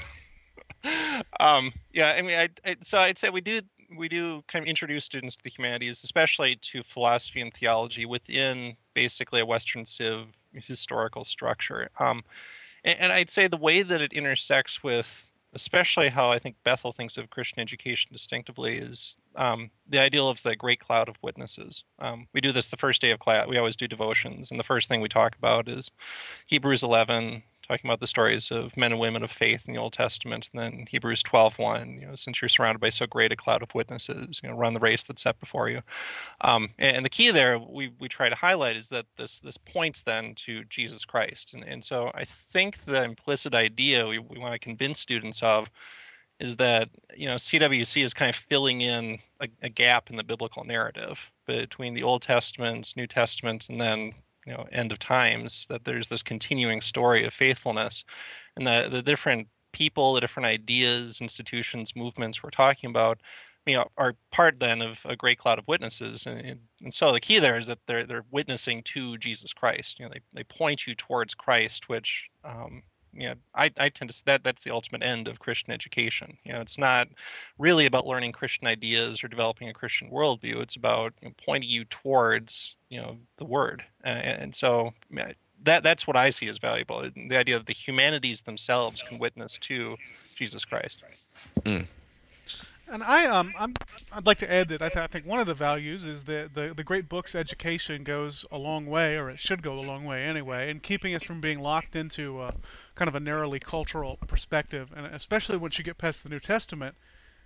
um yeah i mean I, I so i'd say we do we do kind of introduce students to the humanities especially to philosophy and theology within basically a western civ historical structure um and, and i'd say the way that it intersects with especially how i think bethel thinks of christian education distinctively is um, the ideal of the great cloud of witnesses. Um, we do this the first day of class we always do devotions and the first thing we talk about is hebrews 11 talking about the stories of men and women of faith in the Old Testament, and then Hebrews 12:1. You know, since you're surrounded by so great a cloud of witnesses, you know, run the race that's set before you. Um, and, and the key there we we try to highlight is that this this points then to Jesus Christ, and and so I think the implicit idea we, we want to convince students of is that you know CWC is kind of filling in a, a gap in the biblical narrative between the Old Testament, New Testament, and then you know end of times that there's this continuing story of faithfulness and the the different people the different ideas institutions movements we're talking about you know are part then of a great cloud of witnesses and, and, so the key there is that they're they're witnessing to jesus christ you know they, they point you towards christ which um you know, I, I tend to that that's the ultimate end of Christian education. You know, it's not really about learning Christian ideas or developing a Christian worldview. It's about you know, pointing you towards you know the Word, uh, and so I that that's what I see as valuable. The idea that the humanities themselves can witness to Jesus Christ. And I um I'm, I'd like to add that I, th- I think one of the values is that the the great books education goes a long way, or it should go a long way anyway, in keeping us from being locked into uh, kind of a narrowly cultural perspective, and especially once you get past the New Testament,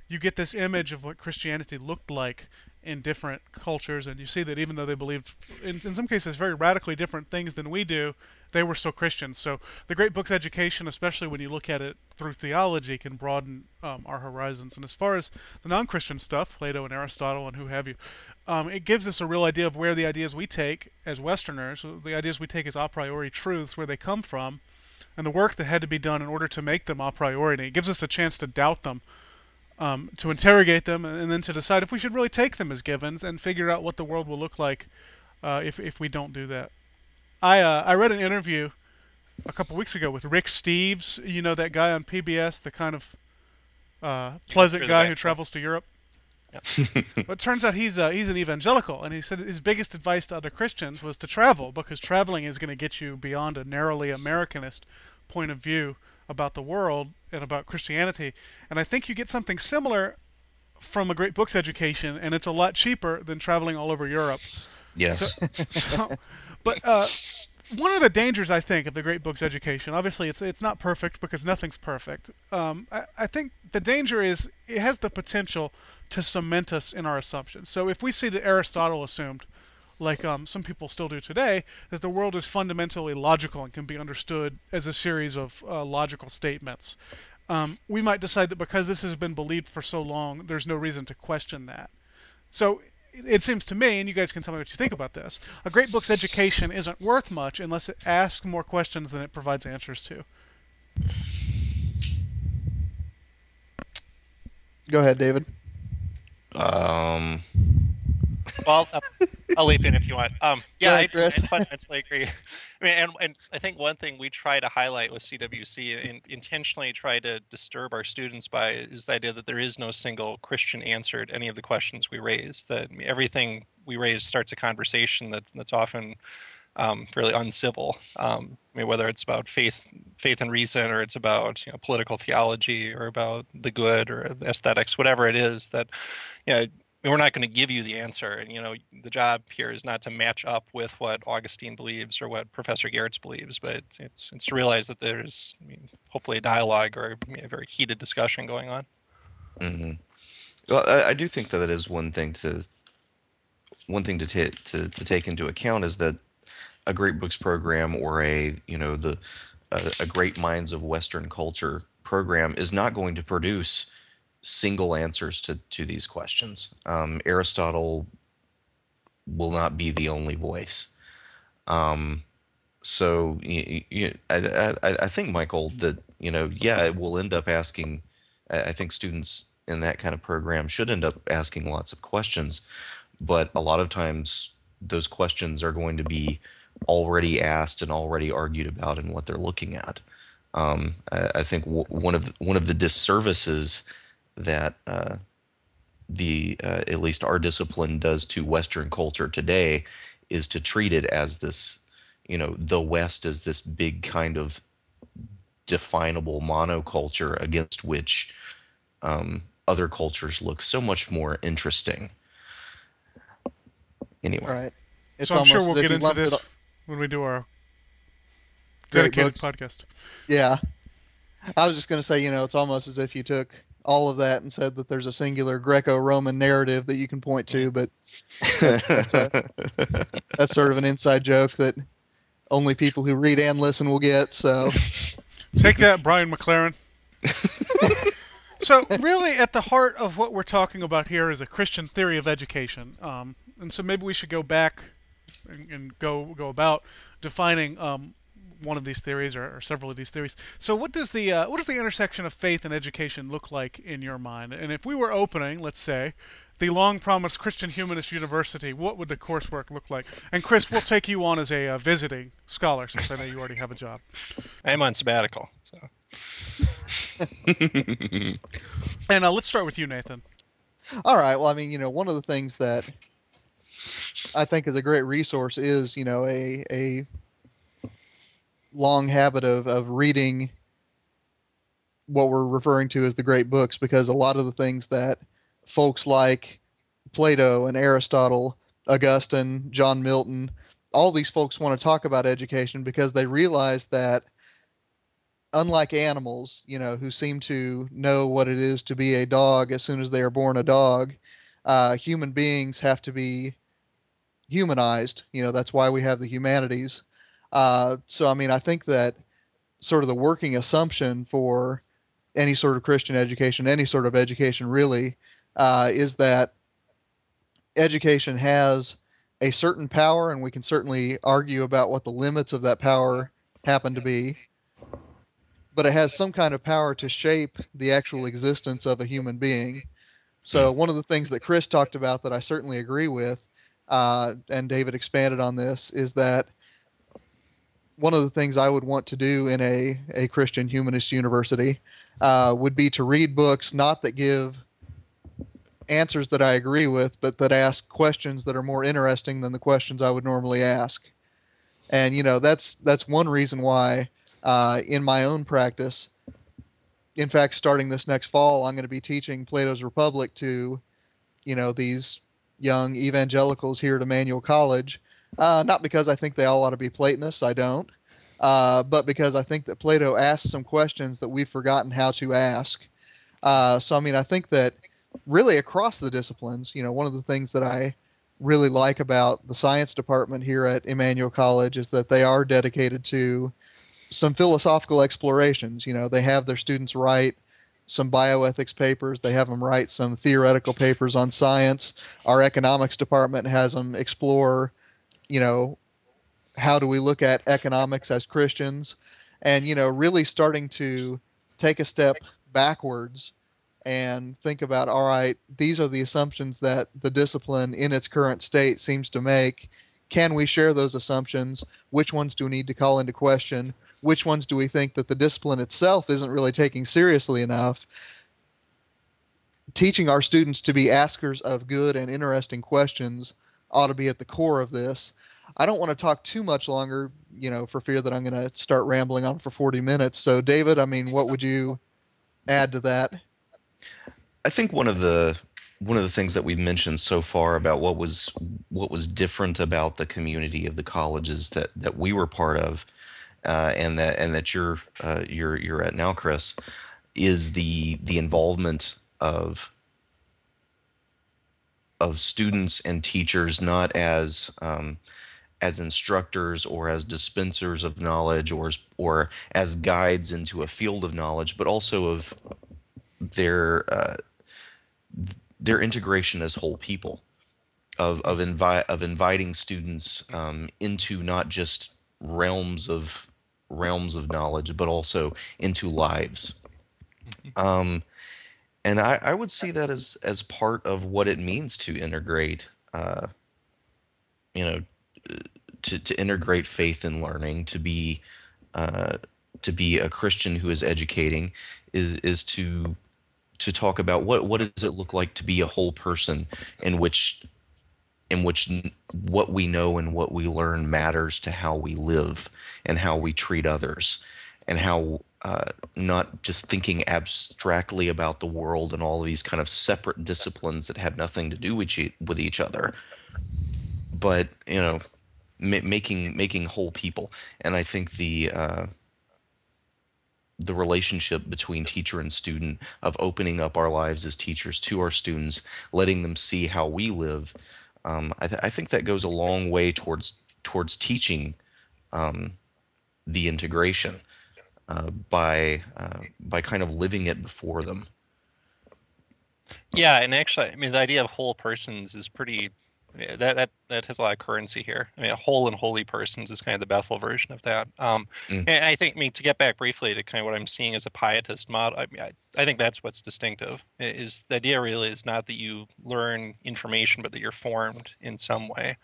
you get this image of what Christianity looked like in different cultures, and you see that even though they believed, in, in some cases, very radically different things than we do, they were still Christians. So the Great Books education, especially when you look at it through theology, can broaden um, our horizons. And as far as the non-Christian stuff, Plato and Aristotle and who have you, um, it gives us a real idea of where the ideas we take as Westerners, the ideas we take as a priori truths, where they come from, and the work that had to be done in order to make them a priori. It gives us a chance to doubt them um, to interrogate them, and then to decide if we should really take them as givens and figure out what the world will look like uh, if if we don't do that. I uh, I read an interview a couple weeks ago with Rick Steves. You know that guy on PBS, the kind of uh, pleasant guy who travels to Europe. (laughs) but it turns out he's uh, he's an evangelical, and he said his biggest advice to other Christians was to travel because traveling is going to get you beyond a narrowly Americanist point of view about the world and about Christianity. And I think you get something similar from a great books education, and it's a lot cheaper than traveling all over Europe. Yes. So, but uh, one of the dangers I think of the great books education, obviously it's it's not perfect because nothing's perfect. Um, I, I think the danger is it has the potential to cement us in our assumptions. So if we see that Aristotle assumed, like um, some people still do today, that the world is fundamentally logical and can be understood as a series of uh, logical statements. Um, we might decide that because this has been believed for so long, there's no reason to question that. So it it seems to me, and you guys can tell me what you think about this, a great book's education isn't worth much unless it asks more questions than it provides answers to. Go ahead, David. Um, well, I'll, I'll leap in if you want. Um, yeah, I, ahead, Chris. I fundamentally agree. I mean, and, and I think one thing we try to highlight with CWC and intentionally try to disturb our students by is the idea that there is no single Christian answer to any of the questions we raise. That I everything we raise starts a conversation that's that's often um, fairly uncivil. Um, I mean, whether it's about faith, faith and reason, or it's about you know political theology, or about the good, or aesthetics, whatever it is that you know we're not going to give you the answer. And you know, the job here is not to match up with what Augustine believes or what Professor Gehrz believes, but it's it's to realize that there's I mean, hopefully a dialogue or a very heated discussion going on. hmm Well, I, I do think that it is one thing to one thing to, ta- to to take into account is that a great books program or a you know the a, a great minds of Western culture program is not going to produce single answers to to these questions. Um, Aristotle will not be the only voice. Um, so I think Michial that you know yeah it will end up asking. I I think students in that kind of program should end up asking lots of questions, but a lot of times those questions are going to be already asked and already argued about in what they're looking at. Um, I, I think w- one of one of the disservices that uh, the uh, at least our discipline does to Western culture today is to treat it as this, you know, the West as this big kind of definable monoculture against which um, other cultures look so much more interesting. Anyway, Right. It's so I'm sure we'll get into this when we do our Great dedicated books. podcast. Yeah. I was just going to say, you know, it's almost as if you took all of that and said that there's a singular Greco-Roman narrative that you can point to, but that's sort of an inside joke that only people who read and listen will get. So, (laughs) Take that, Brian McLaren. (laughs) so, really, at the heart of what we're talking about here is a Christian theory of education, um, and so maybe we should go back and, and go go about defining um, one of these theories or, or several of these theories. So, what does the uh, what does the intersection of faith and education look like in your mind? And if we were opening, let's say, the long-promised Christian Humanist University, what would the coursework look like? And Chris, we'll take you on as a uh, visiting scholar, since I know you already have a job. I am on sabbatical, so (laughs) And uh, let's start with you, Nathan. all right. Well, I mean, you know, one of the things that I think is a great resource is, you know, a a long habit of of reading what we're referring to as the great books because a lot of the things that folks like Plato and Aristotle, Augustine, John Milton, all these folks want to talk about education because they realize that unlike animals, you know, who seem to know what it is to be a dog as soon as they are born a dog, uh, human beings have to be humanized. You know, that's why we have the humanities. Uh, so, I mean, I think that sort of the working assumption for any sort of Christian education, any sort of education really, uh, is that education has a certain power, and we can certainly argue about what the limits of that power happen to be. But it has some kind of power to shape the actual existence of a human being. So, one of the things that Chris talked about that I certainly agree with, uh, and David expanded on this, is that one of the things I would want to do in a, a Christian humanist university uh, would be to read books not that give answers that I agree with, but that ask questions that are more interesting than the questions I would normally ask. And you know that's that's one reason why uh, in my own practice, in fact, starting this next fall, I'm going to be teaching Plato's Republic to, you know, these young evangelicals here at Emmanuel College. Uh, not because I think they all ought to be Platonists, I don't, uh, but because I think that Plato asked some questions that we've forgotten how to ask. Uh, so, I mean, I think that really across the disciplines, you know, one of the things that I really like about the science department here at Emmanuel College is that they are dedicated to some philosophical explorations. You know, they have their students write some bioethics papers, they have them write some theoretical papers on science. Our economics department has them explore, you know, how do we look at economics as Christians? And, you know, really starting to take a step backwards and think about all right, these are the assumptions that the discipline in its current state seems to make. Can we share those assumptions? Which ones do we need to call into question? Which ones do we think that the discipline itself isn't really taking seriously enough? Teaching our students to be askers of good and interesting questions ought to be at the core of this. I don't want to talk too much longer, you know, for fear that I'm going to start rambling on for 40 minutes. So, David, I mean, what would you add to that? I think one of the one of the things that we've mentioned so far about what was what was different about the community of the colleges that that we were part of, uh, and that and that you're uh, you're you're at now, Chris, is the the involvement of of students and teachers not as um, as instructors or as dispensers of knowledge or or as guides into a field of knowledge, but also of their uh, their integration as whole people, of of invite of inviting students um, into not just realms of realms of knowledge, but also into lives. Um, and I, I would see that as as part of what it means to integrate, uh, you know, to to integrate faith and learning, to be uh, to be a Christian who is educating, is is to to talk about what what does it look like to be a whole person in which in which what we know and what we learn matters to how we live and how we treat others and how uh, not just thinking abstractly about the world and all these kind of separate disciplines that have nothing to do with each, with each other but you know ma- making making whole people. And i think the uh, the relationship between teacher and student of opening up our lives as teachers to our students letting them see how we live um, I, th- I, think that goes a long way towards towards teaching um, the integration uh, by uh, by kind of living it before them yeah and actually i mean the idea of whole persons is pretty that that that has a lot of currency here. I mean, a whole and holy persons is kind of the Bethel version of that. Um, mm. And I think, I mean, to get back briefly to kind of what I'm seeing as a pietist model, I, mean, I, I think that's what's distinctive. Is the idea really is not that you learn information, but that you're formed in some way.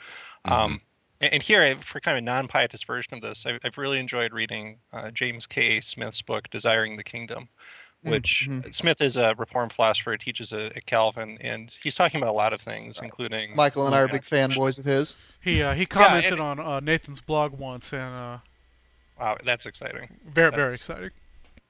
Mm-hmm. Um, and here, for kind of a non-pietist version of this, I've really enjoyed reading uh, James K. Smith's book, "Desiring the Kingdom." which mm-hmm. Smith is a Reformed philosopher, teaches at Calvin, and he's talking about a lot of things, including Michial and I are big fanboys of his. He uh, he commented yeah, and, on uh, Nathan's blog once, and uh, wow, that's exciting. Very that's, very exciting.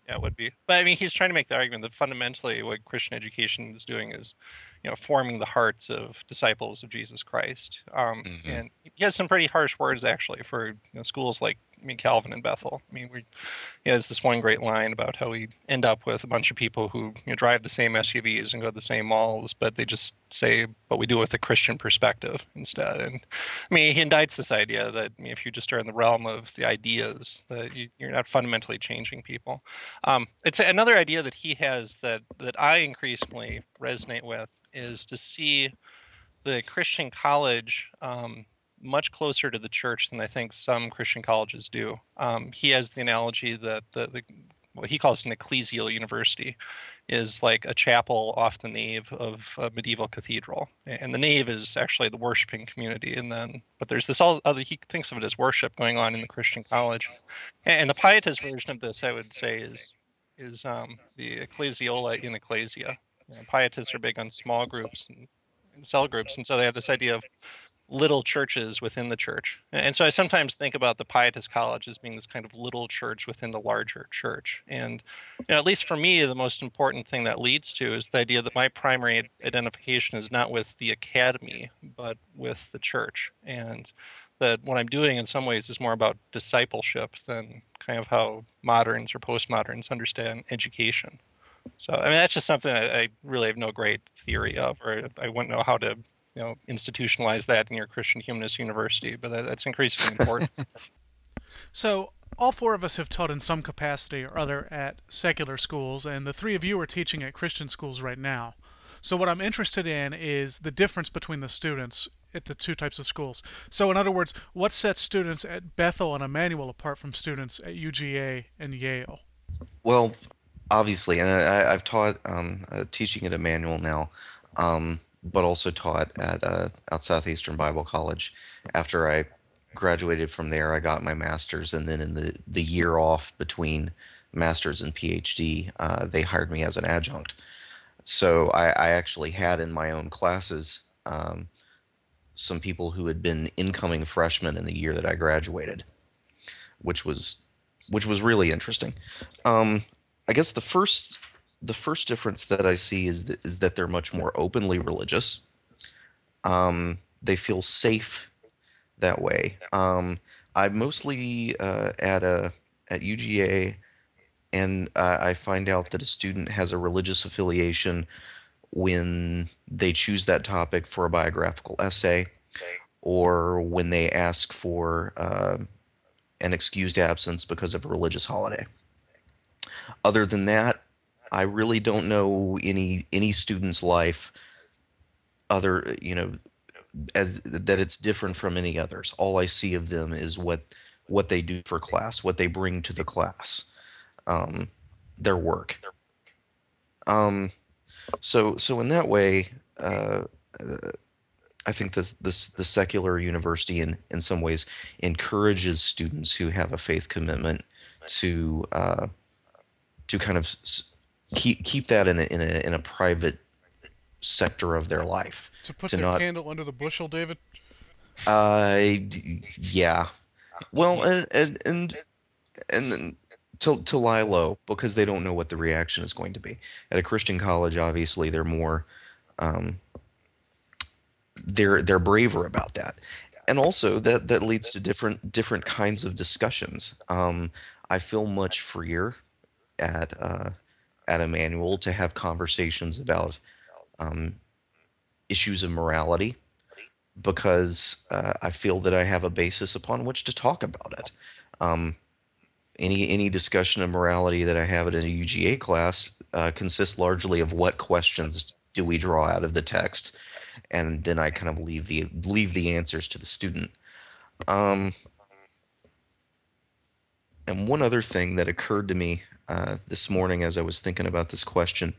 Yeah, it would be. But I mean, he's trying to make the argument that fundamentally, what Christian education is doing is, you know, forming the hearts of disciples of Jesus Christ. Um, mm-hmm. And he has some pretty harsh words actually for you know, schools like I mean, Calvin and Bethel. I mean, we, you there's this one great line about how we end up with a bunch of people who you know, drive the same SUVs and go to the same malls, but they just say, but we do it with a Christian perspective instead. And I mean, he indicts this idea that I mean, if you just are in the realm of the ideas, that you, are not fundamentally changing people. Um, it's another idea that he has that that I increasingly resonate with is to see the Christian college um, much closer to the church than I think some Christian colleges do. Um, he has the analogy that the, the what he calls an ecclesial university is like a chapel off the nave of a medieval cathedral. And the nave is actually the worshiping community and then but there's this all other he thinks of it as worship going on in the christian college. And the pietist version of this i would say is is um, the ecclesiola in ecclesia. You know, pietists are big on small groups and, and cell groups and so they have this idea of little churches within the church. And so I sometimes think about the Pietist College as being this kind of little church within the larger church. And you know, at least for me, the most important thing that leads to is the idea that my primary identification is not with the academy, but with the church. And that what I'm doing in some ways is more about discipleship than kind of how moderns or postmoderns understand education. So I mean that's just something I really have no great theory of, or I wouldn't know how to you know institutionalize that in your Christian Humanist University, but that, that's increasingly important. (laughs) so all four of us have taught in some capacity or other at secular schools, and the three of you are teaching at Christian schools right now. So what I'm interested in is the difference between the students at the two types of schools. So in other words, what sets students at Bethel and Emmanuel apart from students at UGA and Yale? Well, obviously, and I, I've taught um, uh, teaching at Emmanuel now, um, but also taught at uh, at Southeastern Bible College. After I graduated from there, I got my master's, and then in the the year off between master's and PhD, uh, they hired me as an adjunct. So I, I actually had in my own classes um, some people who had been incoming freshmen in the year that I graduated, which was which was really interesting. Um, I guess the first the first difference that I see is that, is that they're much more openly religious. Um, they feel safe that way. Um, I mostly uh, at a at UGA, and uh, I find out that a student has a religious affiliation when they choose that topic for a biographical essay, or when they ask for uh, an excused absence because of a religious holiday. Other than that, I really don't know any any student's life other you know as that it's different from any others. All I see of them is what what they do for class, what they bring to the class, um, their work. Um, so so in that way, uh, I think this this the secular university in in some ways encourages students who have a faith commitment to uh, to kind of s- keep keep that in a, in a in a private sector of their life. To put to their not candle under the bushel, David. uh yeah. Well and and and, and to to lie low because they don't know what the reaction is going to be. At a christian college obviously they're more um they're they're braver about that. And also that that leads to different different kinds of discussions. Um i feel much freer at uh at Emmanuel to have conversations about um, issues of morality because uh, I feel that I have a basis upon which to talk about it. Um, any any discussion of morality that I have at a UGA class uh, consists largely of what questions do we draw out of the text, and then I kind of leave the leave the answers to the student. Um, and one other thing that occurred to me uh, this morning as I was thinking about this question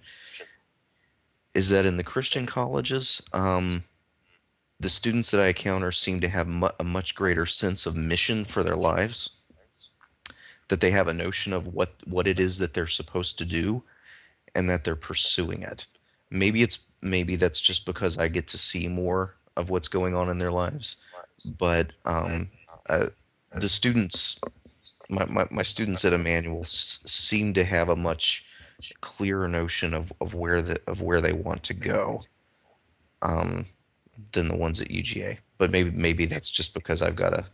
is that in the Christian colleges, um, the students that I encounter seem to have mu- a much greater sense of mission for their lives. That they have a notion of what what it is that they're supposed to do, and that they're pursuing it. Maybe it's maybe that's just because I get to see more of what's going on in their lives, but um, uh, the students my, my, my students at Emmanuel s- seem to have a much clearer notion of, of where the of where they want to go um, than the ones at UGA. But maybe maybe that's just because I've got a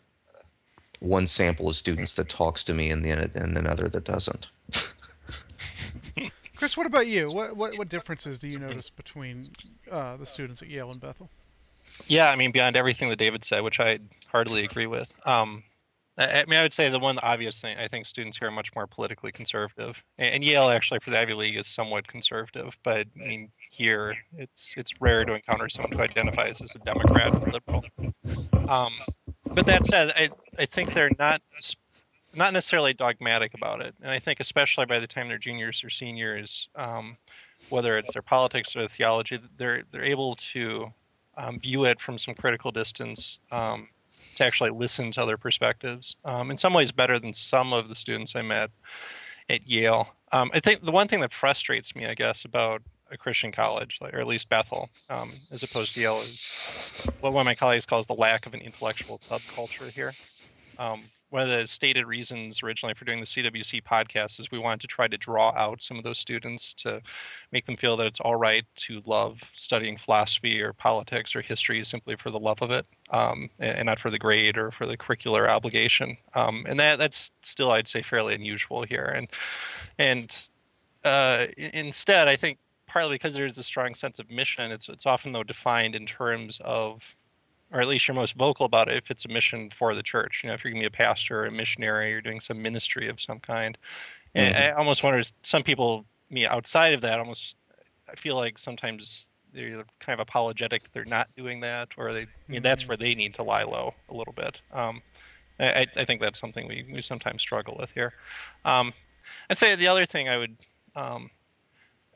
one sample of students that talks to me and then and another that doesn't. (laughs) Chris, what about you? What what, what differences do you notice between uh, the students at Yale and Bethel? Yeah, I mean, beyond everything that David said, which I hardly agree with. Um, I, mean, I would say the one obvious thing. I think students here are much more politically conservative, and, and Yale actually for the Ivy League is somewhat conservative. But I mean, here it's it's rare to encounter someone who identifies as a Democrat or liberal. Um, but that said, I I think they're not not necessarily dogmatic about it, and I think especially by the time they're juniors or seniors, um, whether it's their politics or their theology, they're they're able to um, view it from some critical distance. Um, to actually listen to other perspectives. Um, in some ways, better than some of the students I met at Yale. Um, I think the one thing that frustrates me, I guess, about a Christian college, or at least Bethel, um, as opposed to Yale, is what one of my colleagues calls the lack of an intellectual subculture here. Um, one of the stated reasons originally for doing the CWC podcast is we wanted to try to draw out some of those students to make them feel that it's all right to love studying philosophy or politics or history simply for the love of it um, and, and not for the grade or for the curricular obligation. Um, and that that's still, I'd say, fairly unusual here. And and uh, instead, I think partly because there's a strong sense of mission, it's it's often though defined in terms of or at least you're most vocal about it if it's a mission for the church. You know, if you're going to be a pastor or a missionary, or doing some ministry of some kind. And I almost wonder, some people, me outside of that, almost, I feel like sometimes they're kind of apologetic they're not doing that, or they, I mean, that's where they need to lie low a little bit. Um, I, I- think that's something we, we sometimes struggle with here. Um, I'd say the other thing I would um,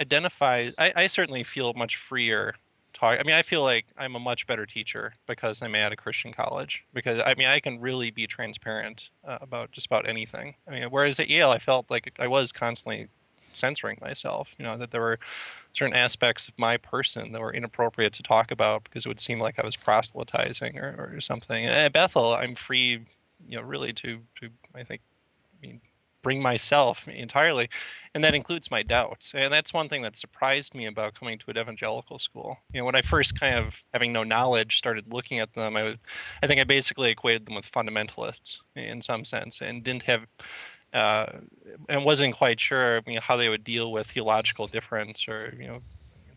identifies. I, I certainly feel much freer talk. I mean, I feel like I'm a much better teacher because I'm at a Christian college. Because I mean, I can really be transparent uh, about just about anything. I mean, whereas at Yale, I felt like I was constantly censoring myself. You know, that there were certain aspects of my person that were inappropriate to talk about because it would seem like I was proselytizing or, or something. And at Bethel, I'm free, you know, really to to I think, bring myself entirely, and that includes my doubts. And that's one thing that surprised me about coming to an evangelical school. You know, when I first kind of having no knowledge started looking at them, I was, I think I basically equated them with fundamentalists in some sense, and didn't have. Uh, and wasn't quite sure you know, how they would deal with theological difference or you know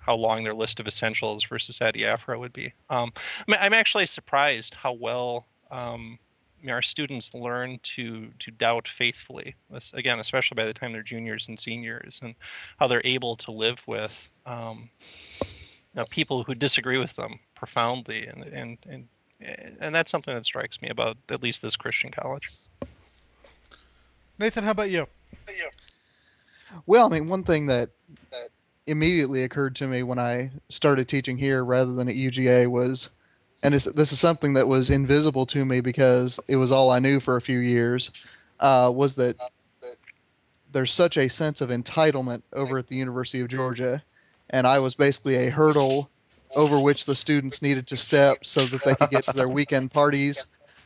how long their list of essentials versus adiaphora would be. Um, I'm actually surprised how well um, our students learn to to doubt faithfully. Again, especially by the time they're juniors and seniors, and how they're able to live with um, you know, people who disagree with them profoundly, and and and and that's something that strikes me about at least this Christian college. Nathan, how about you? Well, I mean, one thing that, that immediately occurred to me when I started teaching here rather than at UGA was and this is something that was invisible to me because it was all I knew for a few years, uh, was that there's such a sense of entitlement over at the University of Georgia, and I was basically a hurdle over which the students needed to step so that they could get to their weekend parties,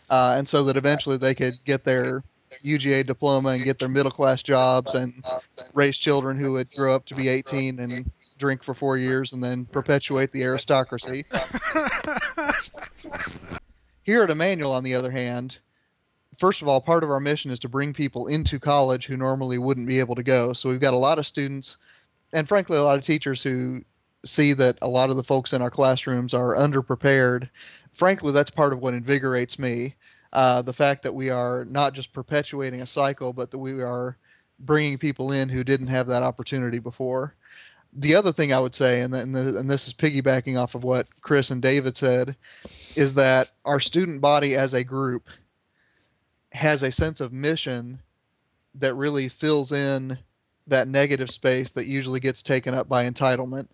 uh, and so that eventually they could get their UGA diploma and get their middle class jobs and raise children who would grow up to be 18 and drink for four years and then perpetuate the aristocracy. (laughs) Here at Emmanuel, on the other hand, first of all, part of our mission is to bring people into college who normally wouldn't be able to go. So we've got a lot of students, and frankly, a lot of teachers who see that a lot of the folks in our classrooms are underprepared. Frankly, that's part of what invigorates me. Uh, the fact that we are not just perpetuating a cycle, but that we are bringing people in who didn't have that opportunity before. The other thing I would say, and, and, the, and this is piggybacking off of what Chris and David said, is that our student body as a group has a sense of mission that really fills in that negative space that usually gets taken up by entitlement.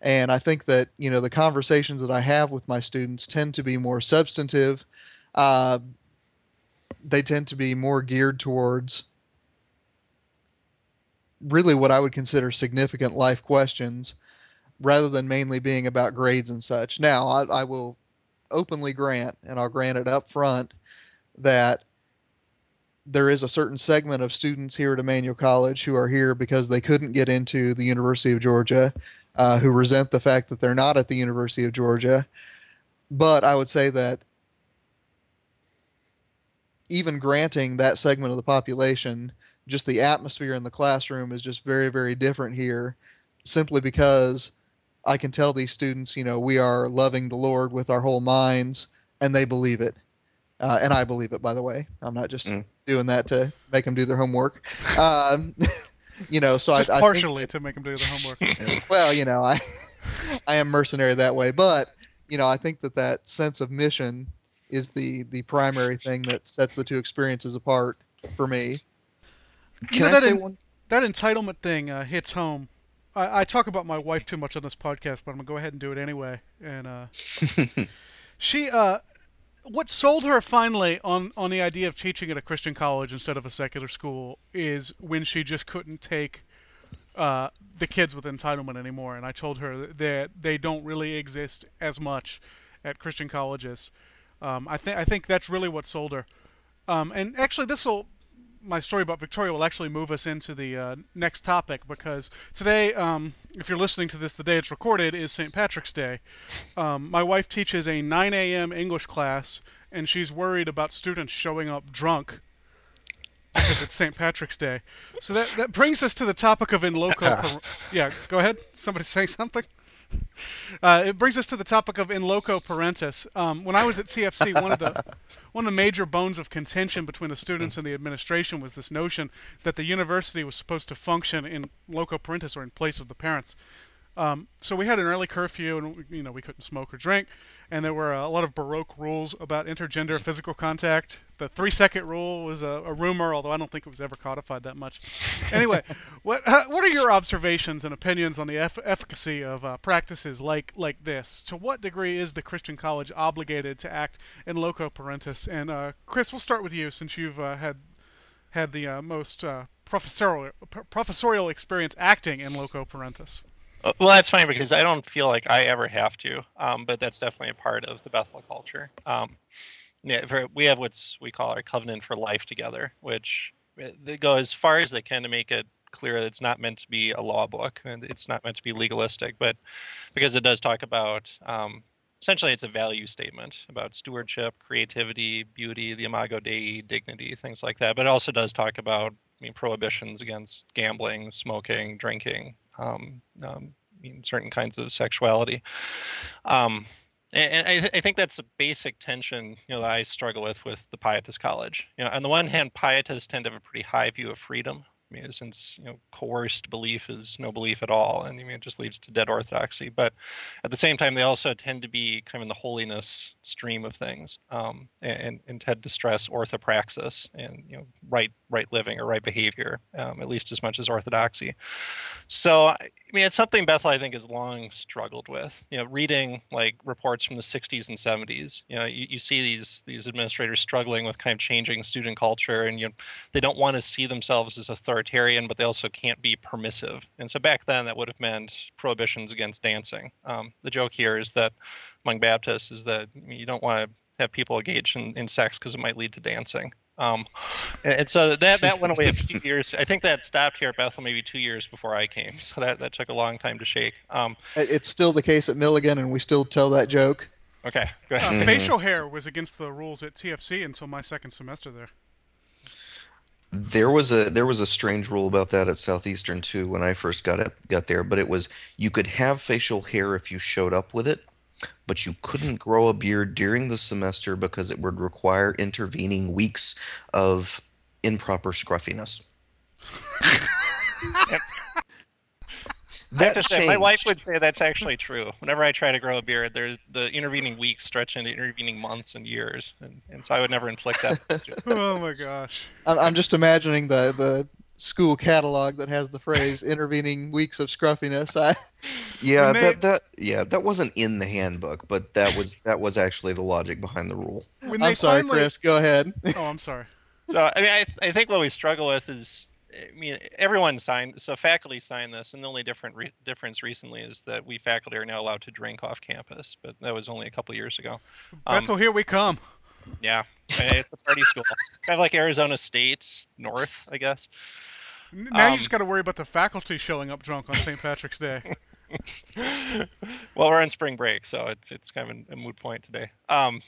And I think that you know the conversations that I have with my students tend to be more substantive. Uh, they tend to be more geared towards really what I would consider significant life questions, rather than mainly being about grades and such. Now, I, I will openly grant, and I'll grant it up front, that there is a certain segment of students here at Emmanuel College who are here because they couldn't get into the University of Georgia, uh, who resent the fact that they're not at the University of Georgia. But I would say that even granting that segment of the population, just the atmosphere in the classroom is just very, very different here, simply because I can tell these students, you know, we are loving the Lord with our whole minds, and they believe it. Uh, and I believe it, by the way. I'm not just mm. doing that to make them do their homework. Um, (laughs) you know, so just I, partially I to make them do their homework. (laughs) well, you know, I (laughs) I am mercenary that way, but you know, I think that that sense of mission is the the primary thing that sets the two experiences apart for me. Can you know, I say in, one? That entitlement thing uh, hits home I, I, talk about my wife too much on this podcast, but I'm gonna go ahead and do it anyway. And uh, (laughs) she, uh, what sold her finally on on the idea of teaching at a Christian college instead of a secular school is when she just couldn't take uh, the kids with entitlement anymore. And I told her that they don't really exist as much at Christian colleges. Um, I think I think that's really what sold her. Um, and actually, this will my story about Victoria will actually move us into the uh, next topic because today, um, if you're listening to this the day it's recorded, is St. Patrick's Day. Um, my wife teaches a 9 a.m. English class, and she's worried about students showing up drunk because it's St. Patrick's Day. So that, that brings us to the topic of in loco. (laughs) yeah, go ahead. Somebody saying something? (laughs) Uh, it brings us to the topic of in loco parentis. Um, when I was at TFC, one of the one of the major bones of contention between the students and the administration was this notion that the university was supposed to function in loco parentis or in place of the parents. Um, so we had an early curfew, and you know we couldn't smoke or drink, and there were a lot of baroque rules about intergender physical contact. The three-second rule was a, a rumor, although I don't think it was ever codified that much. Anyway, (laughs) what uh, what are your observations and opinions on the eff- efficacy of uh, practices like like this? To what degree is the Christian college obligated to act in loco parentis? And uh, Chris, we'll start with you since you've uh, had had the uh, most uh, professorial professorial experience acting in loco parentis. Uh, Well, that's funny because I don't feel like I ever have to, um, but that's definitely a part of the Bethel culture. Um, yeah, for, we have what's we call our covenant for life together, which uh, they go as far as they can to make it clear that it's not meant to be a law book and it's not meant to be legalistic, but because it does talk about um, essentially it's a value statement about stewardship, creativity, beauty, the imago dei, dignity, things like that. But it also does talk about I mean prohibitions against gambling, smoking, drinking, um, um, mean, certain kinds of sexuality. Um, and and I, th- I think that's a basic tension, you know, that I struggle with with the Pietist College. You know, on the one hand, Pietists tend to have a pretty high view of freedom. I since you know, coerced belief is no belief at all, and mean, it just leads to dead orthodoxy. But at the same time, they also tend to be kind of in the holiness stream of things, um, and, and tend to stress orthopraxis and you know, right right living or right behavior, um, at least as much as orthodoxy. So, I mean, it's something Bethel I think has long struggled with. You know, reading like reports from the '60s and '70s. You know, you, you see these these administrators struggling with kind of changing student culture, and you know, they don't want to see themselves as authoritarian, but they also can't be permissive. And so back then, that would have meant prohibitions against dancing. Um, the joke here is that among Baptists is that you don't want to have people engage in, in sex because it might lead to dancing. Um, and, and so that that went away a few (laughs) years. I think that stopped here at Bethel maybe two years before I came. So that, that took a long time to shake. Um, It's still the case at Milligan, and we still tell that joke. okay, go Uh, facial (laughs) hair was against the rules at TFC until my second semester there. There was a there was a strange rule about that at Southeastern too when I first got it got there, but it was you could have facial hair if you showed up with it, but you couldn't grow a beard during the semester because it would require intervening weeks of improper scruffiness. (laughs) I have that to say, my wife would say that's actually true. Whenever I try to grow a beard, there's the intervening weeks stretch into intervening months and years, and, and so I would never inflict that. (laughs) (laughs) Oh my gosh. I'm, I'm just imagining the the school catalog that has the phrase (laughs) "intervening weeks of scruffiness." I, Yeah, When that that yeah, that wasn't in the handbook, but that was that was actually the logic behind the rule. When I'm sorry, finally, Chris. Go ahead. Oh, I'm sorry. so I mean, I, I think what we struggle with is, I mean, everyone signed, so faculty signed this, and the only different re- difference recently is that we faculty are now allowed to drink off campus, but that was only a couple years ago. Um, Bethel, here we come. Yeah, it's a party school, (laughs) kind of like Arizona State North, I guess. Now you um, just got to worry about the faculty showing up drunk on St. Patrick's Day. (laughs) well, we're on spring break, so it's it's kind of a moot point today. Um,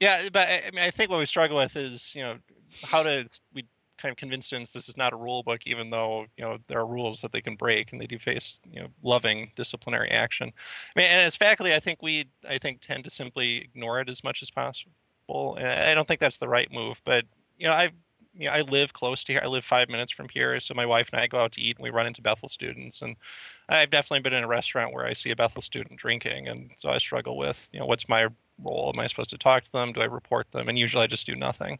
yeah, but I, I mean, I think what we struggle with is you know how to we kind of convince students this is not a rule book, even though you know there are rules that they can break and they do face you know loving disciplinary action. I mean, and as faculty, I think we I think tend to simply ignore it as much as possible. And I don't think that's the right move, but you know I've You know, I live close to here. I live five minutes from here, so my wife and I go out to eat, and we run into Bethel students. And I've definitely been in a restaurant where I see a Bethel student drinking, and so I struggle with, you know, what's my role? Am I supposed to talk to them? Do I report them? And usually I just do nothing.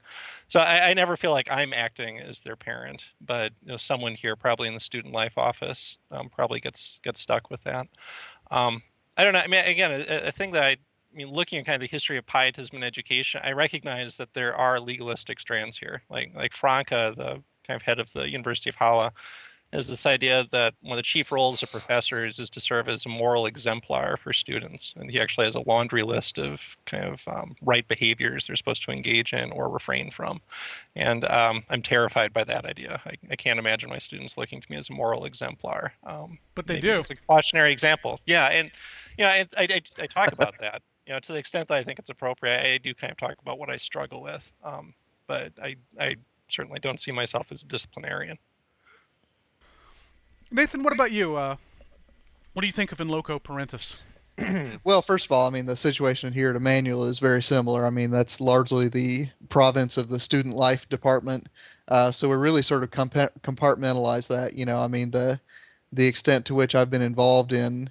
So I, I never feel like I'm acting as their parent, but you know, someone here, probably in the student life office, um, probably gets gets stuck with that. Um, I don't know. I mean, again, a, a thing that I I mean, looking at kind of the history of pietism and education, I recognize that there are legalistic strands here. Like like Francke, the kind of head of the University of Halle, is this idea that one of the chief roles of professors is to serve as a moral exemplar for students, and he actually has a laundry list of kind of um, right behaviors they're supposed to engage in or refrain from. And um, I'm terrified by that idea. I, I can't imagine my students looking to me as a moral exemplar. Um, But they do. It's a cautionary example. Yeah, and you know, I, I, I, I talk about that. You know, to the extent that I think it's appropriate, I do kind of talk about what I struggle with. Um, but I, I certainly don't see myself as a disciplinarian. Nathan, what about you? Uh, what do you think of in loco parentis? (clears throat) Well, first of all, I mean the situation here at Emmanuel is very similar. I mean that's largely the province of the student life department. Uh, so we really sort of compa- compartmentalize that. You know, I mean the the extent to which I've been involved in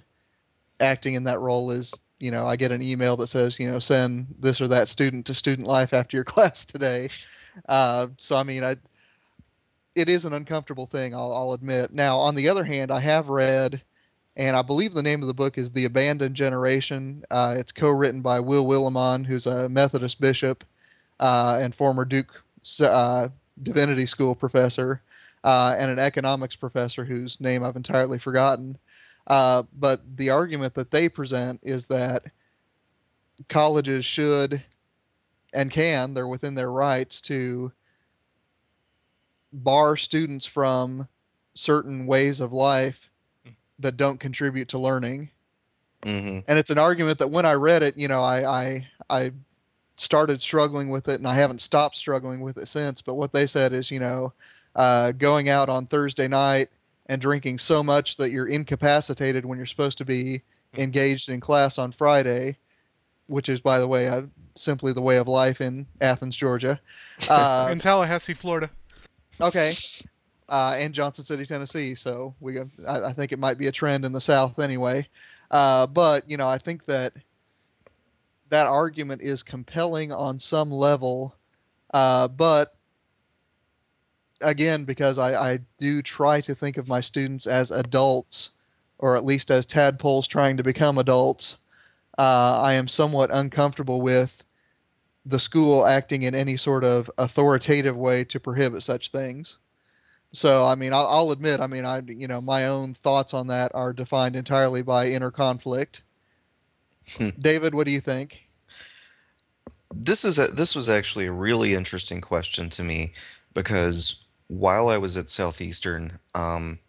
acting in that role is you know I get an email that says you know send this or that student to student life after your (laughs) class today. Uh, so I mean I it is an uncomfortable thing I'll, I'll admit. Now on the other hand, I have read. And I believe the name of the book is The Abandoned Generation. Uh, it's co written by Will Willimon, who's a Methodist bishop uh, and former Duke uh, Divinity School professor, uh, and an economics professor whose name I've entirely forgotten. Uh, but the argument that they present is that colleges should and can, they're within their rights to bar students from certain ways of life that don't contribute to learning. hmm And it's an argument that when I read it, you know, I, I, I started struggling with it and I haven't stopped struggling with it since. But what they said is, you know, uh, going out on Thursday night and drinking so much that you're incapacitated when you're supposed to be engaged in class on Friday, which is, by the way, uh, simply the way of life in Athens, Georgia. (laughs) Uh, in Tallahassee, Florida. Okay. Uh, and Johnson City, Tennessee. So we, I, I think it might be a trend in the South anyway. Uh, but you know, I think that that argument is compelling on some level. Uh, but again, because I, I do try to think of my students as adults, or at least as tadpoles trying to become adults, uh, I am somewhat uncomfortable with the school acting in any sort of authoritative way to prohibit such things. So, I mean, I'll, I'll admit, I mean, I, you know, my own thoughts on that are defined entirely by inner conflict. Hmm. David, what do you think? This is a, this was actually a really interesting question to me because while I was at Southeastern, um,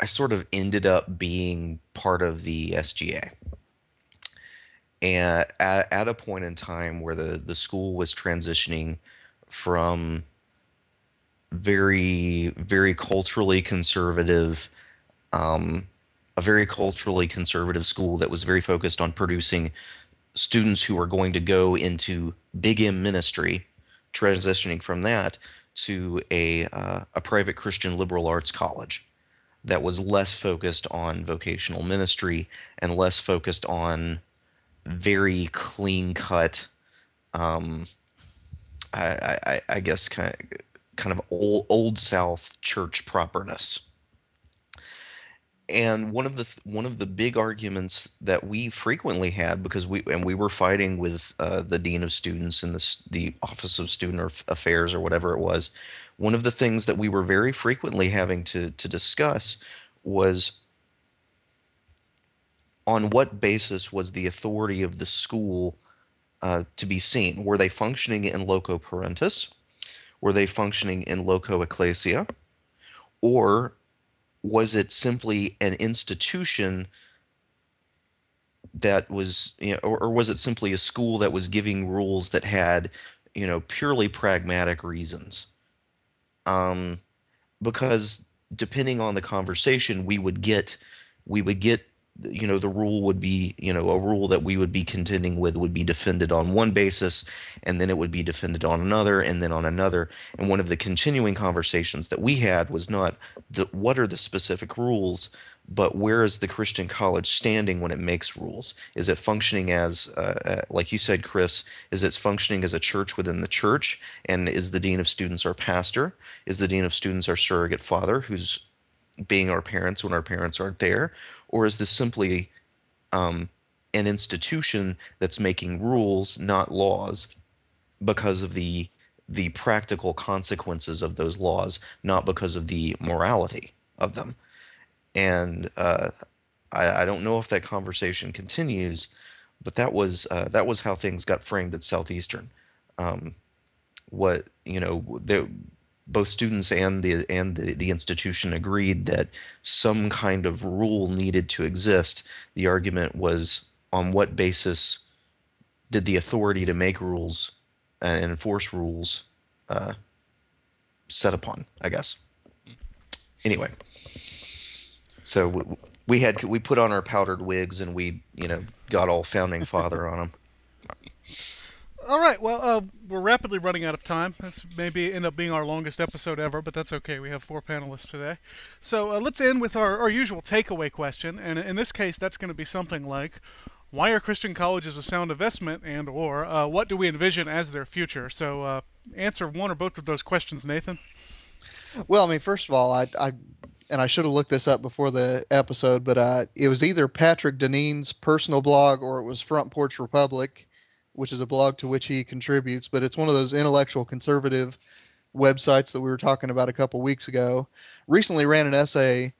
I sort of ended up being part of the SGA. And at, at a point in time where the, the school was transitioning from very, very culturally conservative, um, a very culturally conservative school that was very focused on producing students who are going to go into big M ministry, transitioning from that to a uh, a private Christian liberal arts college that was less focused on vocational ministry and less focused on very clean cut, um, I, I, I guess kind of kind of old old South church properness. And one of the th- one of the big arguments that we frequently had because we and we were fighting with uh, the dean of students and the the office of student affairs or whatever it was one of the things that we were very frequently having to to discuss was on what basis was the authority of the school uh, to be seen? Were they functioning in loco parentis? Were they functioning in loco ecclesia? Or was it simply an institution that was you know, or, or was it simply a school that was giving rules that had you know purely pragmatic reasons? Um because depending on the conversation we would get we would get you know the rule would be you know a rule that we would be contending with would be defended on one basis and then it would be defended on another and then on another. And one of the continuing conversations that we had was not the what are the specific rules but where is the christian college standing when it makes rules? Is it functioning as uh, uh, like you said chris is it functioning as a church within the church? And is the dean of students our pastor? Is the dean of students our surrogate father who's being our parents when our parents aren't there or is this simply um, an institution that's making rules not laws because of the the practical consequences of those laws not because of the morality of them? And uh, I, I don't know if that conversation continues but that was uh, that was how things got framed at southeastern. Um, what you know there both students and the and the, the institution agreed that some kind of rule needed to exist. The argument was on what basis did the authority to make rules and enforce rules uh, set upon? I guess. Anyway, so we, we had we put on our powdered wigs and we you know got all founding father on them. All right. Well, uh, we're rapidly running out of time. That's maybe end up being our longest episode ever, but that's okay. We have four panelists today. So uh, let's end with our, our usual takeaway question, and in this case, that's going to be something like, "Why are Christian colleges a sound investment?" and or uh, "What do we envision as their future?" So uh, answer one or both of those questions, Nathan. Well, I mean, first of all, I, I and I should have looked this up before the episode, but uh, it was either Patrick Deneen's personal blog or it was Front Porch Republic which is a blog to which he contributes, but it's one of those intellectual conservative websites that we were talking about a couple weeks ago. Recently ran an essay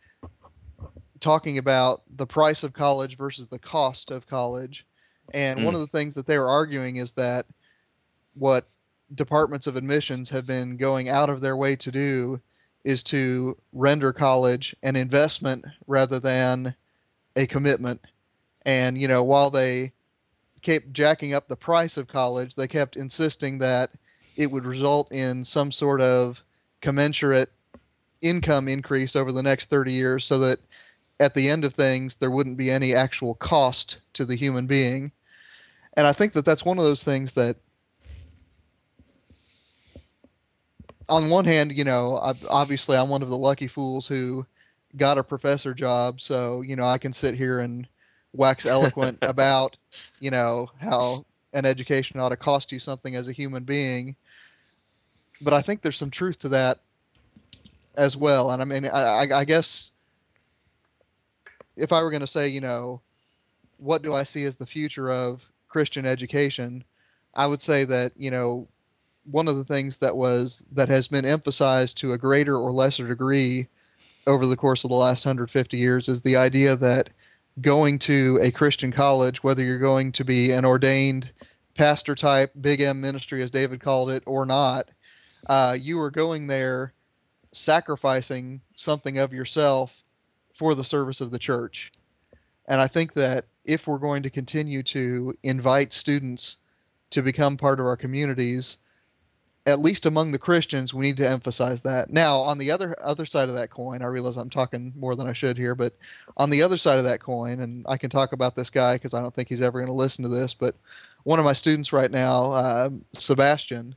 talking about the price of college versus the cost of college. And one hmm. of the things that they were arguing is that what departments of admissions have been going out of their way to do is to render college an investment rather than a commitment. And, you know, while they kept jacking up the price of college. They kept insisting that it would result in some sort of commensurate income increase over the next 30 years so that at the end of things there wouldn't be any actual cost to the human being. And I think that that's one of those things that on one hand, you know, obviously I'm one of the lucky fools who got a professor job, so, you know, I can sit here and wax eloquent (laughs) about, you know, how an education ought to cost you something as a human being. But I think there's some truth to that as well. And I mean, I, I guess if I were going to say, you know, what do I see as the future of Christian education, I would say that, you know, one of the things that was that has been emphasized to a greater or lesser degree over the course of the last 150 years is the idea that going to a Christian college, whether you're going to be an ordained pastor type, big M ministry, as David called it, or not, uh, you are going there sacrificing something of yourself for the service of the church. And I think that if we're going to continue to invite students to become part of our communities, at least among the Christians, we need to emphasize that. Now, on the other other side of that coin, I realize I'm talking more than I should here, but on the other side of that coin, and I can talk about this guy because I don't think he's ever going to listen to this, but one of my students right now, uh, Sebastian,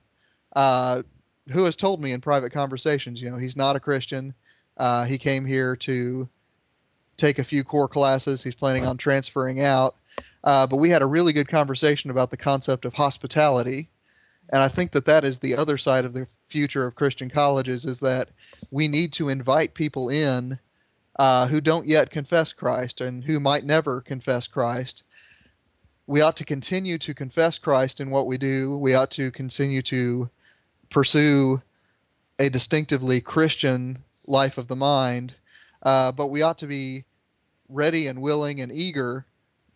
uh, who has told me in private conversations, you know, he's not a Christian. Uh, he came here to take a few core classes. He's planning on transferring out. Uh, but we had a really good conversation about the concept of hospitality and I think that that is the other side of the future of Christian colleges is that we need to invite people in uh, who don't yet confess Christ and who might never confess Christ. We ought to continue to confess Christ in what we do. We ought to continue to pursue a distinctively Christian life of the mind, uh, but we ought to be ready and willing and eager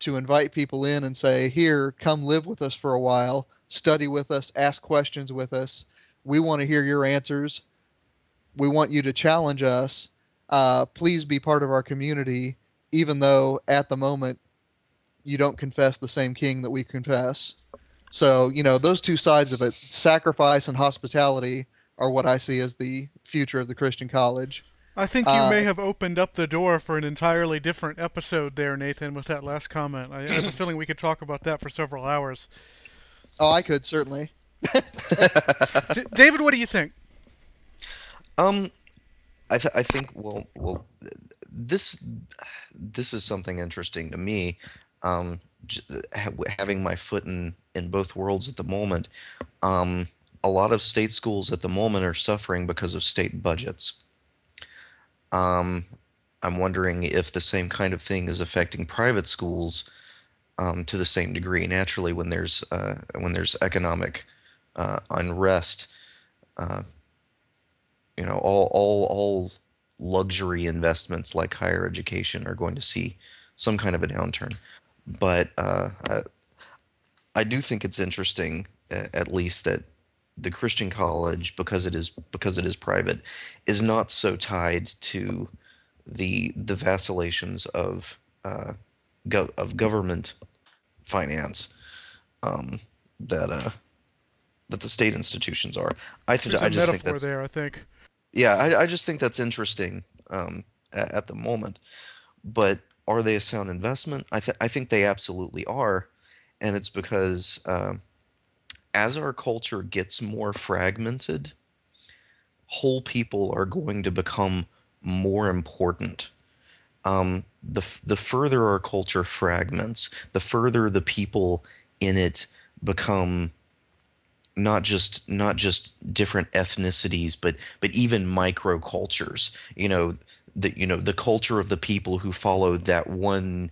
to invite people in and say, Here, come live with us for a while study with us, ask questions with us. We want to hear your answers. We want you to challenge us. Uh, please be part of our community, even though at the moment you don't confess the same king that we confess. So, you know, those two sides of it, sacrifice and hospitality, are what I see as the future of the Christian college. I think you uh, may have opened up the door for an entirely different episode there, Nathan, with that last comment. I, I have a (clears throat) feeling we could talk about that for several hours. Oh, I could certainly. (laughs) D- David, what do you think? Um, I th- I think well well this this is something interesting to me. Um, j- having my foot in in both worlds at the moment. Um, a lot of state schools at the moment are suffering because of state budgets. Um, I'm wondering if the same kind of thing is affecting private schools um, to the same degree. Naturally, when there's uh, when there's economic uh, unrest, uh, you know, all all all luxury investments like higher education are going to see some kind of a downturn. But uh, I, I do think it's interesting, at least that the Christian college, because it is because it is private, is not so tied to the the vacillations of uh, go- of government finance um, that uh, that the state institutions are. I think I just think that's there. I think. Yeah, I, I just think that's interesting um, at, at, the moment. But are they a sound investment? I th- I think they absolutely are, and it's because uh, as our culture gets more fragmented, whole people are going to become more important. Um, the the further our culture fragments, the further the people in it become not just not just different ethnicities, but but even microcultures. You know, the you know the culture of the people who followed that one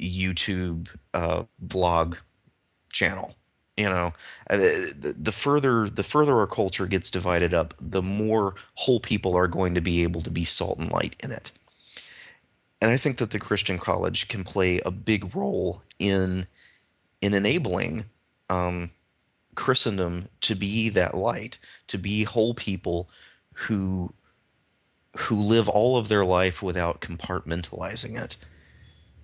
YouTube uh, vlog channel. You know, uh, the, the further the further our culture gets divided up, the more whole people are going to be able to be salt and light in it. And I think that the Christian college can play a big role in in enabling um, Christendom to be that light, to be whole people who who live all of their life without compartmentalizing it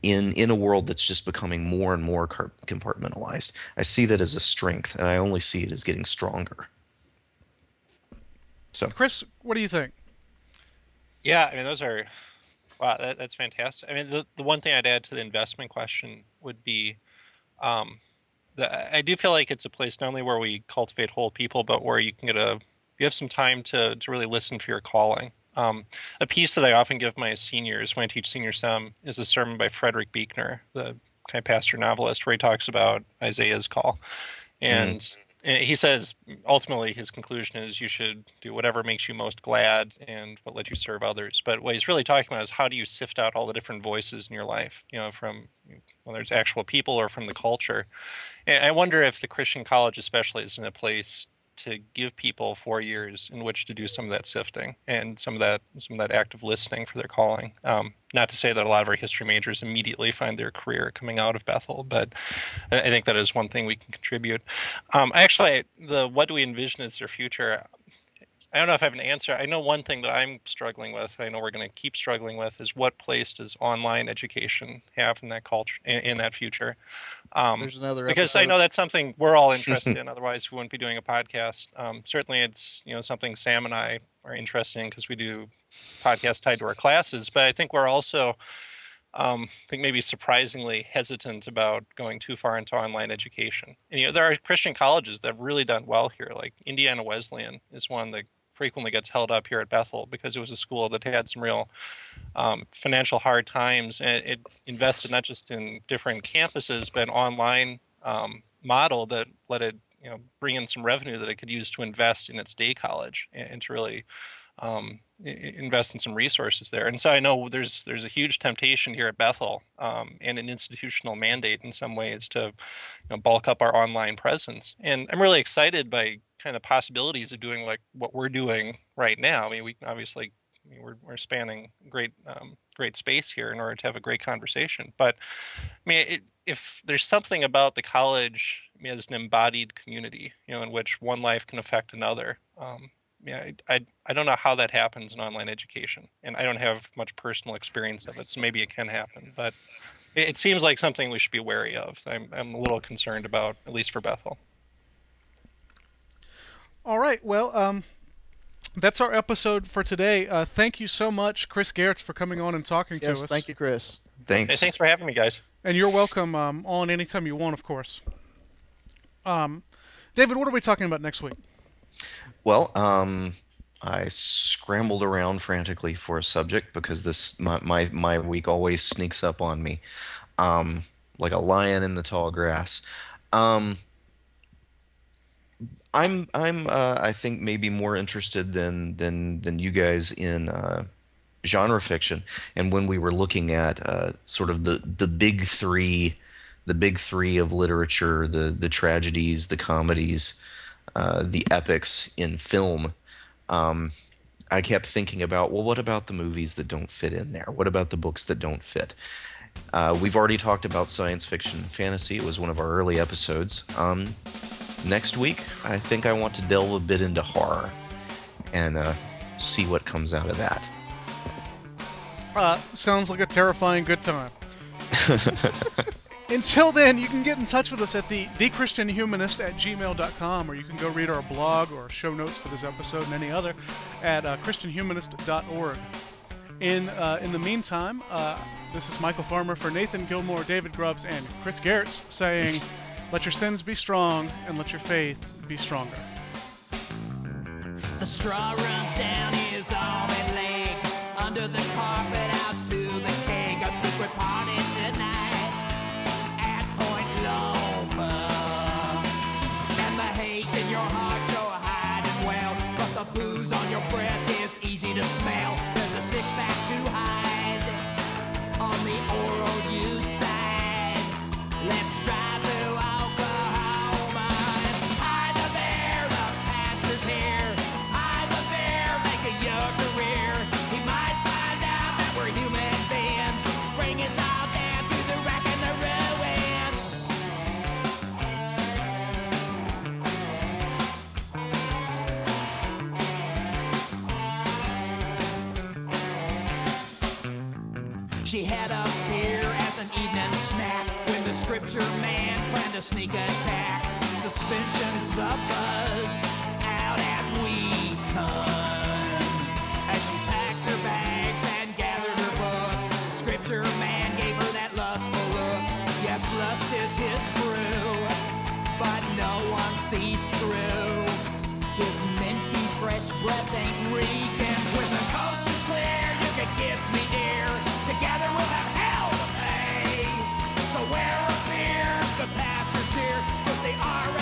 in in a world that's just becoming more and more compartmentalized. I see that as a strength, and I only see it as getting stronger. So, Chris, what do you think? Yeah, I mean those are wow, that, that's fantastic. I mean the the one thing I'd add to the investment question would be, um, the, I do feel like it's a place not only where we cultivate whole people, but where you can get a you have some time to to really listen for your calling. Um, a piece that I often give my seniors when I teach senior sem is a sermon by Frederick Buechner, the kind of pastor novelist, where he talks about Isaiah's call, and and Eh, he says ultimately his conclusion is you should do whatever makes you most glad and what lets you serve others. But what he's really talking about is how do you sift out all the different voices in your life, you know, from whether it's actual people or from the culture. And I wonder if the Christian college, especially, is in a place to give people four years in which to do some of that sifting and some of that some of that active listening for their calling. Um, not to say that a lot of our history majors immediately find their career coming out of Bethel, but I think that is one thing we can contribute. Um, actually, the what do we envision as their future? I don't know if I have an answer. I know one thing that I'm struggling with. I know we're going to keep struggling with is what place does online education have in that culture in, in that future? Um, There's another because I know that's something we're all interested (laughs) in. Otherwise, we wouldn't be doing a podcast. Um, certainly, it's you know something Sam and I are interested in because we do podcasts tied to our classes. But I think we're also, um, I think maybe surprisingly hesitant about going too far into online education. And you know, there are Christian colleges that have really done well here. Like Indiana Wesleyan is one that frequently gets held up here at Bethel because it was a school that had some real um, financial hard times and it invested not just in different campuses but an online um, model that let it you know bring in some revenue that it could use to invest in its day college and, and to really um, invest in some resources there. And so I know there's there's a huge temptation here at Bethel um, and an institutional mandate in some ways to you know, bulk up our online presence. And I'm really excited by kind of possibilities of doing like what we're doing right now. I mean, we obviously I mean, we're we're spanning great um, great space here in order to have a great conversation. But I mean, it, if there's something about the college I mean, as an embodied community, you know, in which one life can affect another. Um, yeah, I, I I don't know how that happens in online education, and I don't have much personal experience of it, so maybe it can happen. But it, it seems like something we should be wary of. I'm I'm a little concerned about, at least for Bethel. All right. Well, um, that's our episode for today. Uh, thank you so much, Chris Gehrz, for coming on and talking to us. thank you, Chris. Hey, thanks. thanks for having me, guys. And you're welcome um, on anytime you want, of course. Um, David, what are we talking about next week? Well, um, I scrambled around frantically for a subject because this my my, my week always sneaks up on me, um, like a lion in the tall grass. Um, I'm I'm uh, I think maybe more interested than than than you guys in uh, genre fiction. And when we were looking at uh, sort of the the big three, the big three of literature, the the tragedies, the comedies, uh, the epics in film, um, I kept thinking about, well, what about the movies that don't fit in there? What about the books that don't fit? Uh, we've already talked about science fiction and fantasy. It was one of our early episodes. Um, next week, I think I want to delve a bit into horror and uh, see what comes out of that. Uh, sounds like a terrifying good time. (laughs) Until then, you can get in touch with us at the thechristianhumanist at gmail.com, or you can go read our blog or show notes for this episode and any other at uh, christianhumanist.org. In, uh, in the meantime, uh, this is Michial Farmer for Nathan Gilmour, David Grubbs, and Chris Gehrz saying, (laughs) Let your sins be strong, and let your faith be stronger. The straw runs down his arm and leg, under the carpet out to the keg. A secret party tonight at Point Loma. And the hate in your heart you're hiding well, but the booze on your breath is easy to smell. She had a beer as an evening snack when the scripture man planned a sneak attack. Suspension's the buzz out at Wheaton. As she packed her bags and gathered her books, scripture man gave her that lustful look. Yes, lust is his brew, but no one sees through. His minty fresh breath ain't reeking. When the coast is clear, you can kiss me, dear. We're a. The past is here, but they are.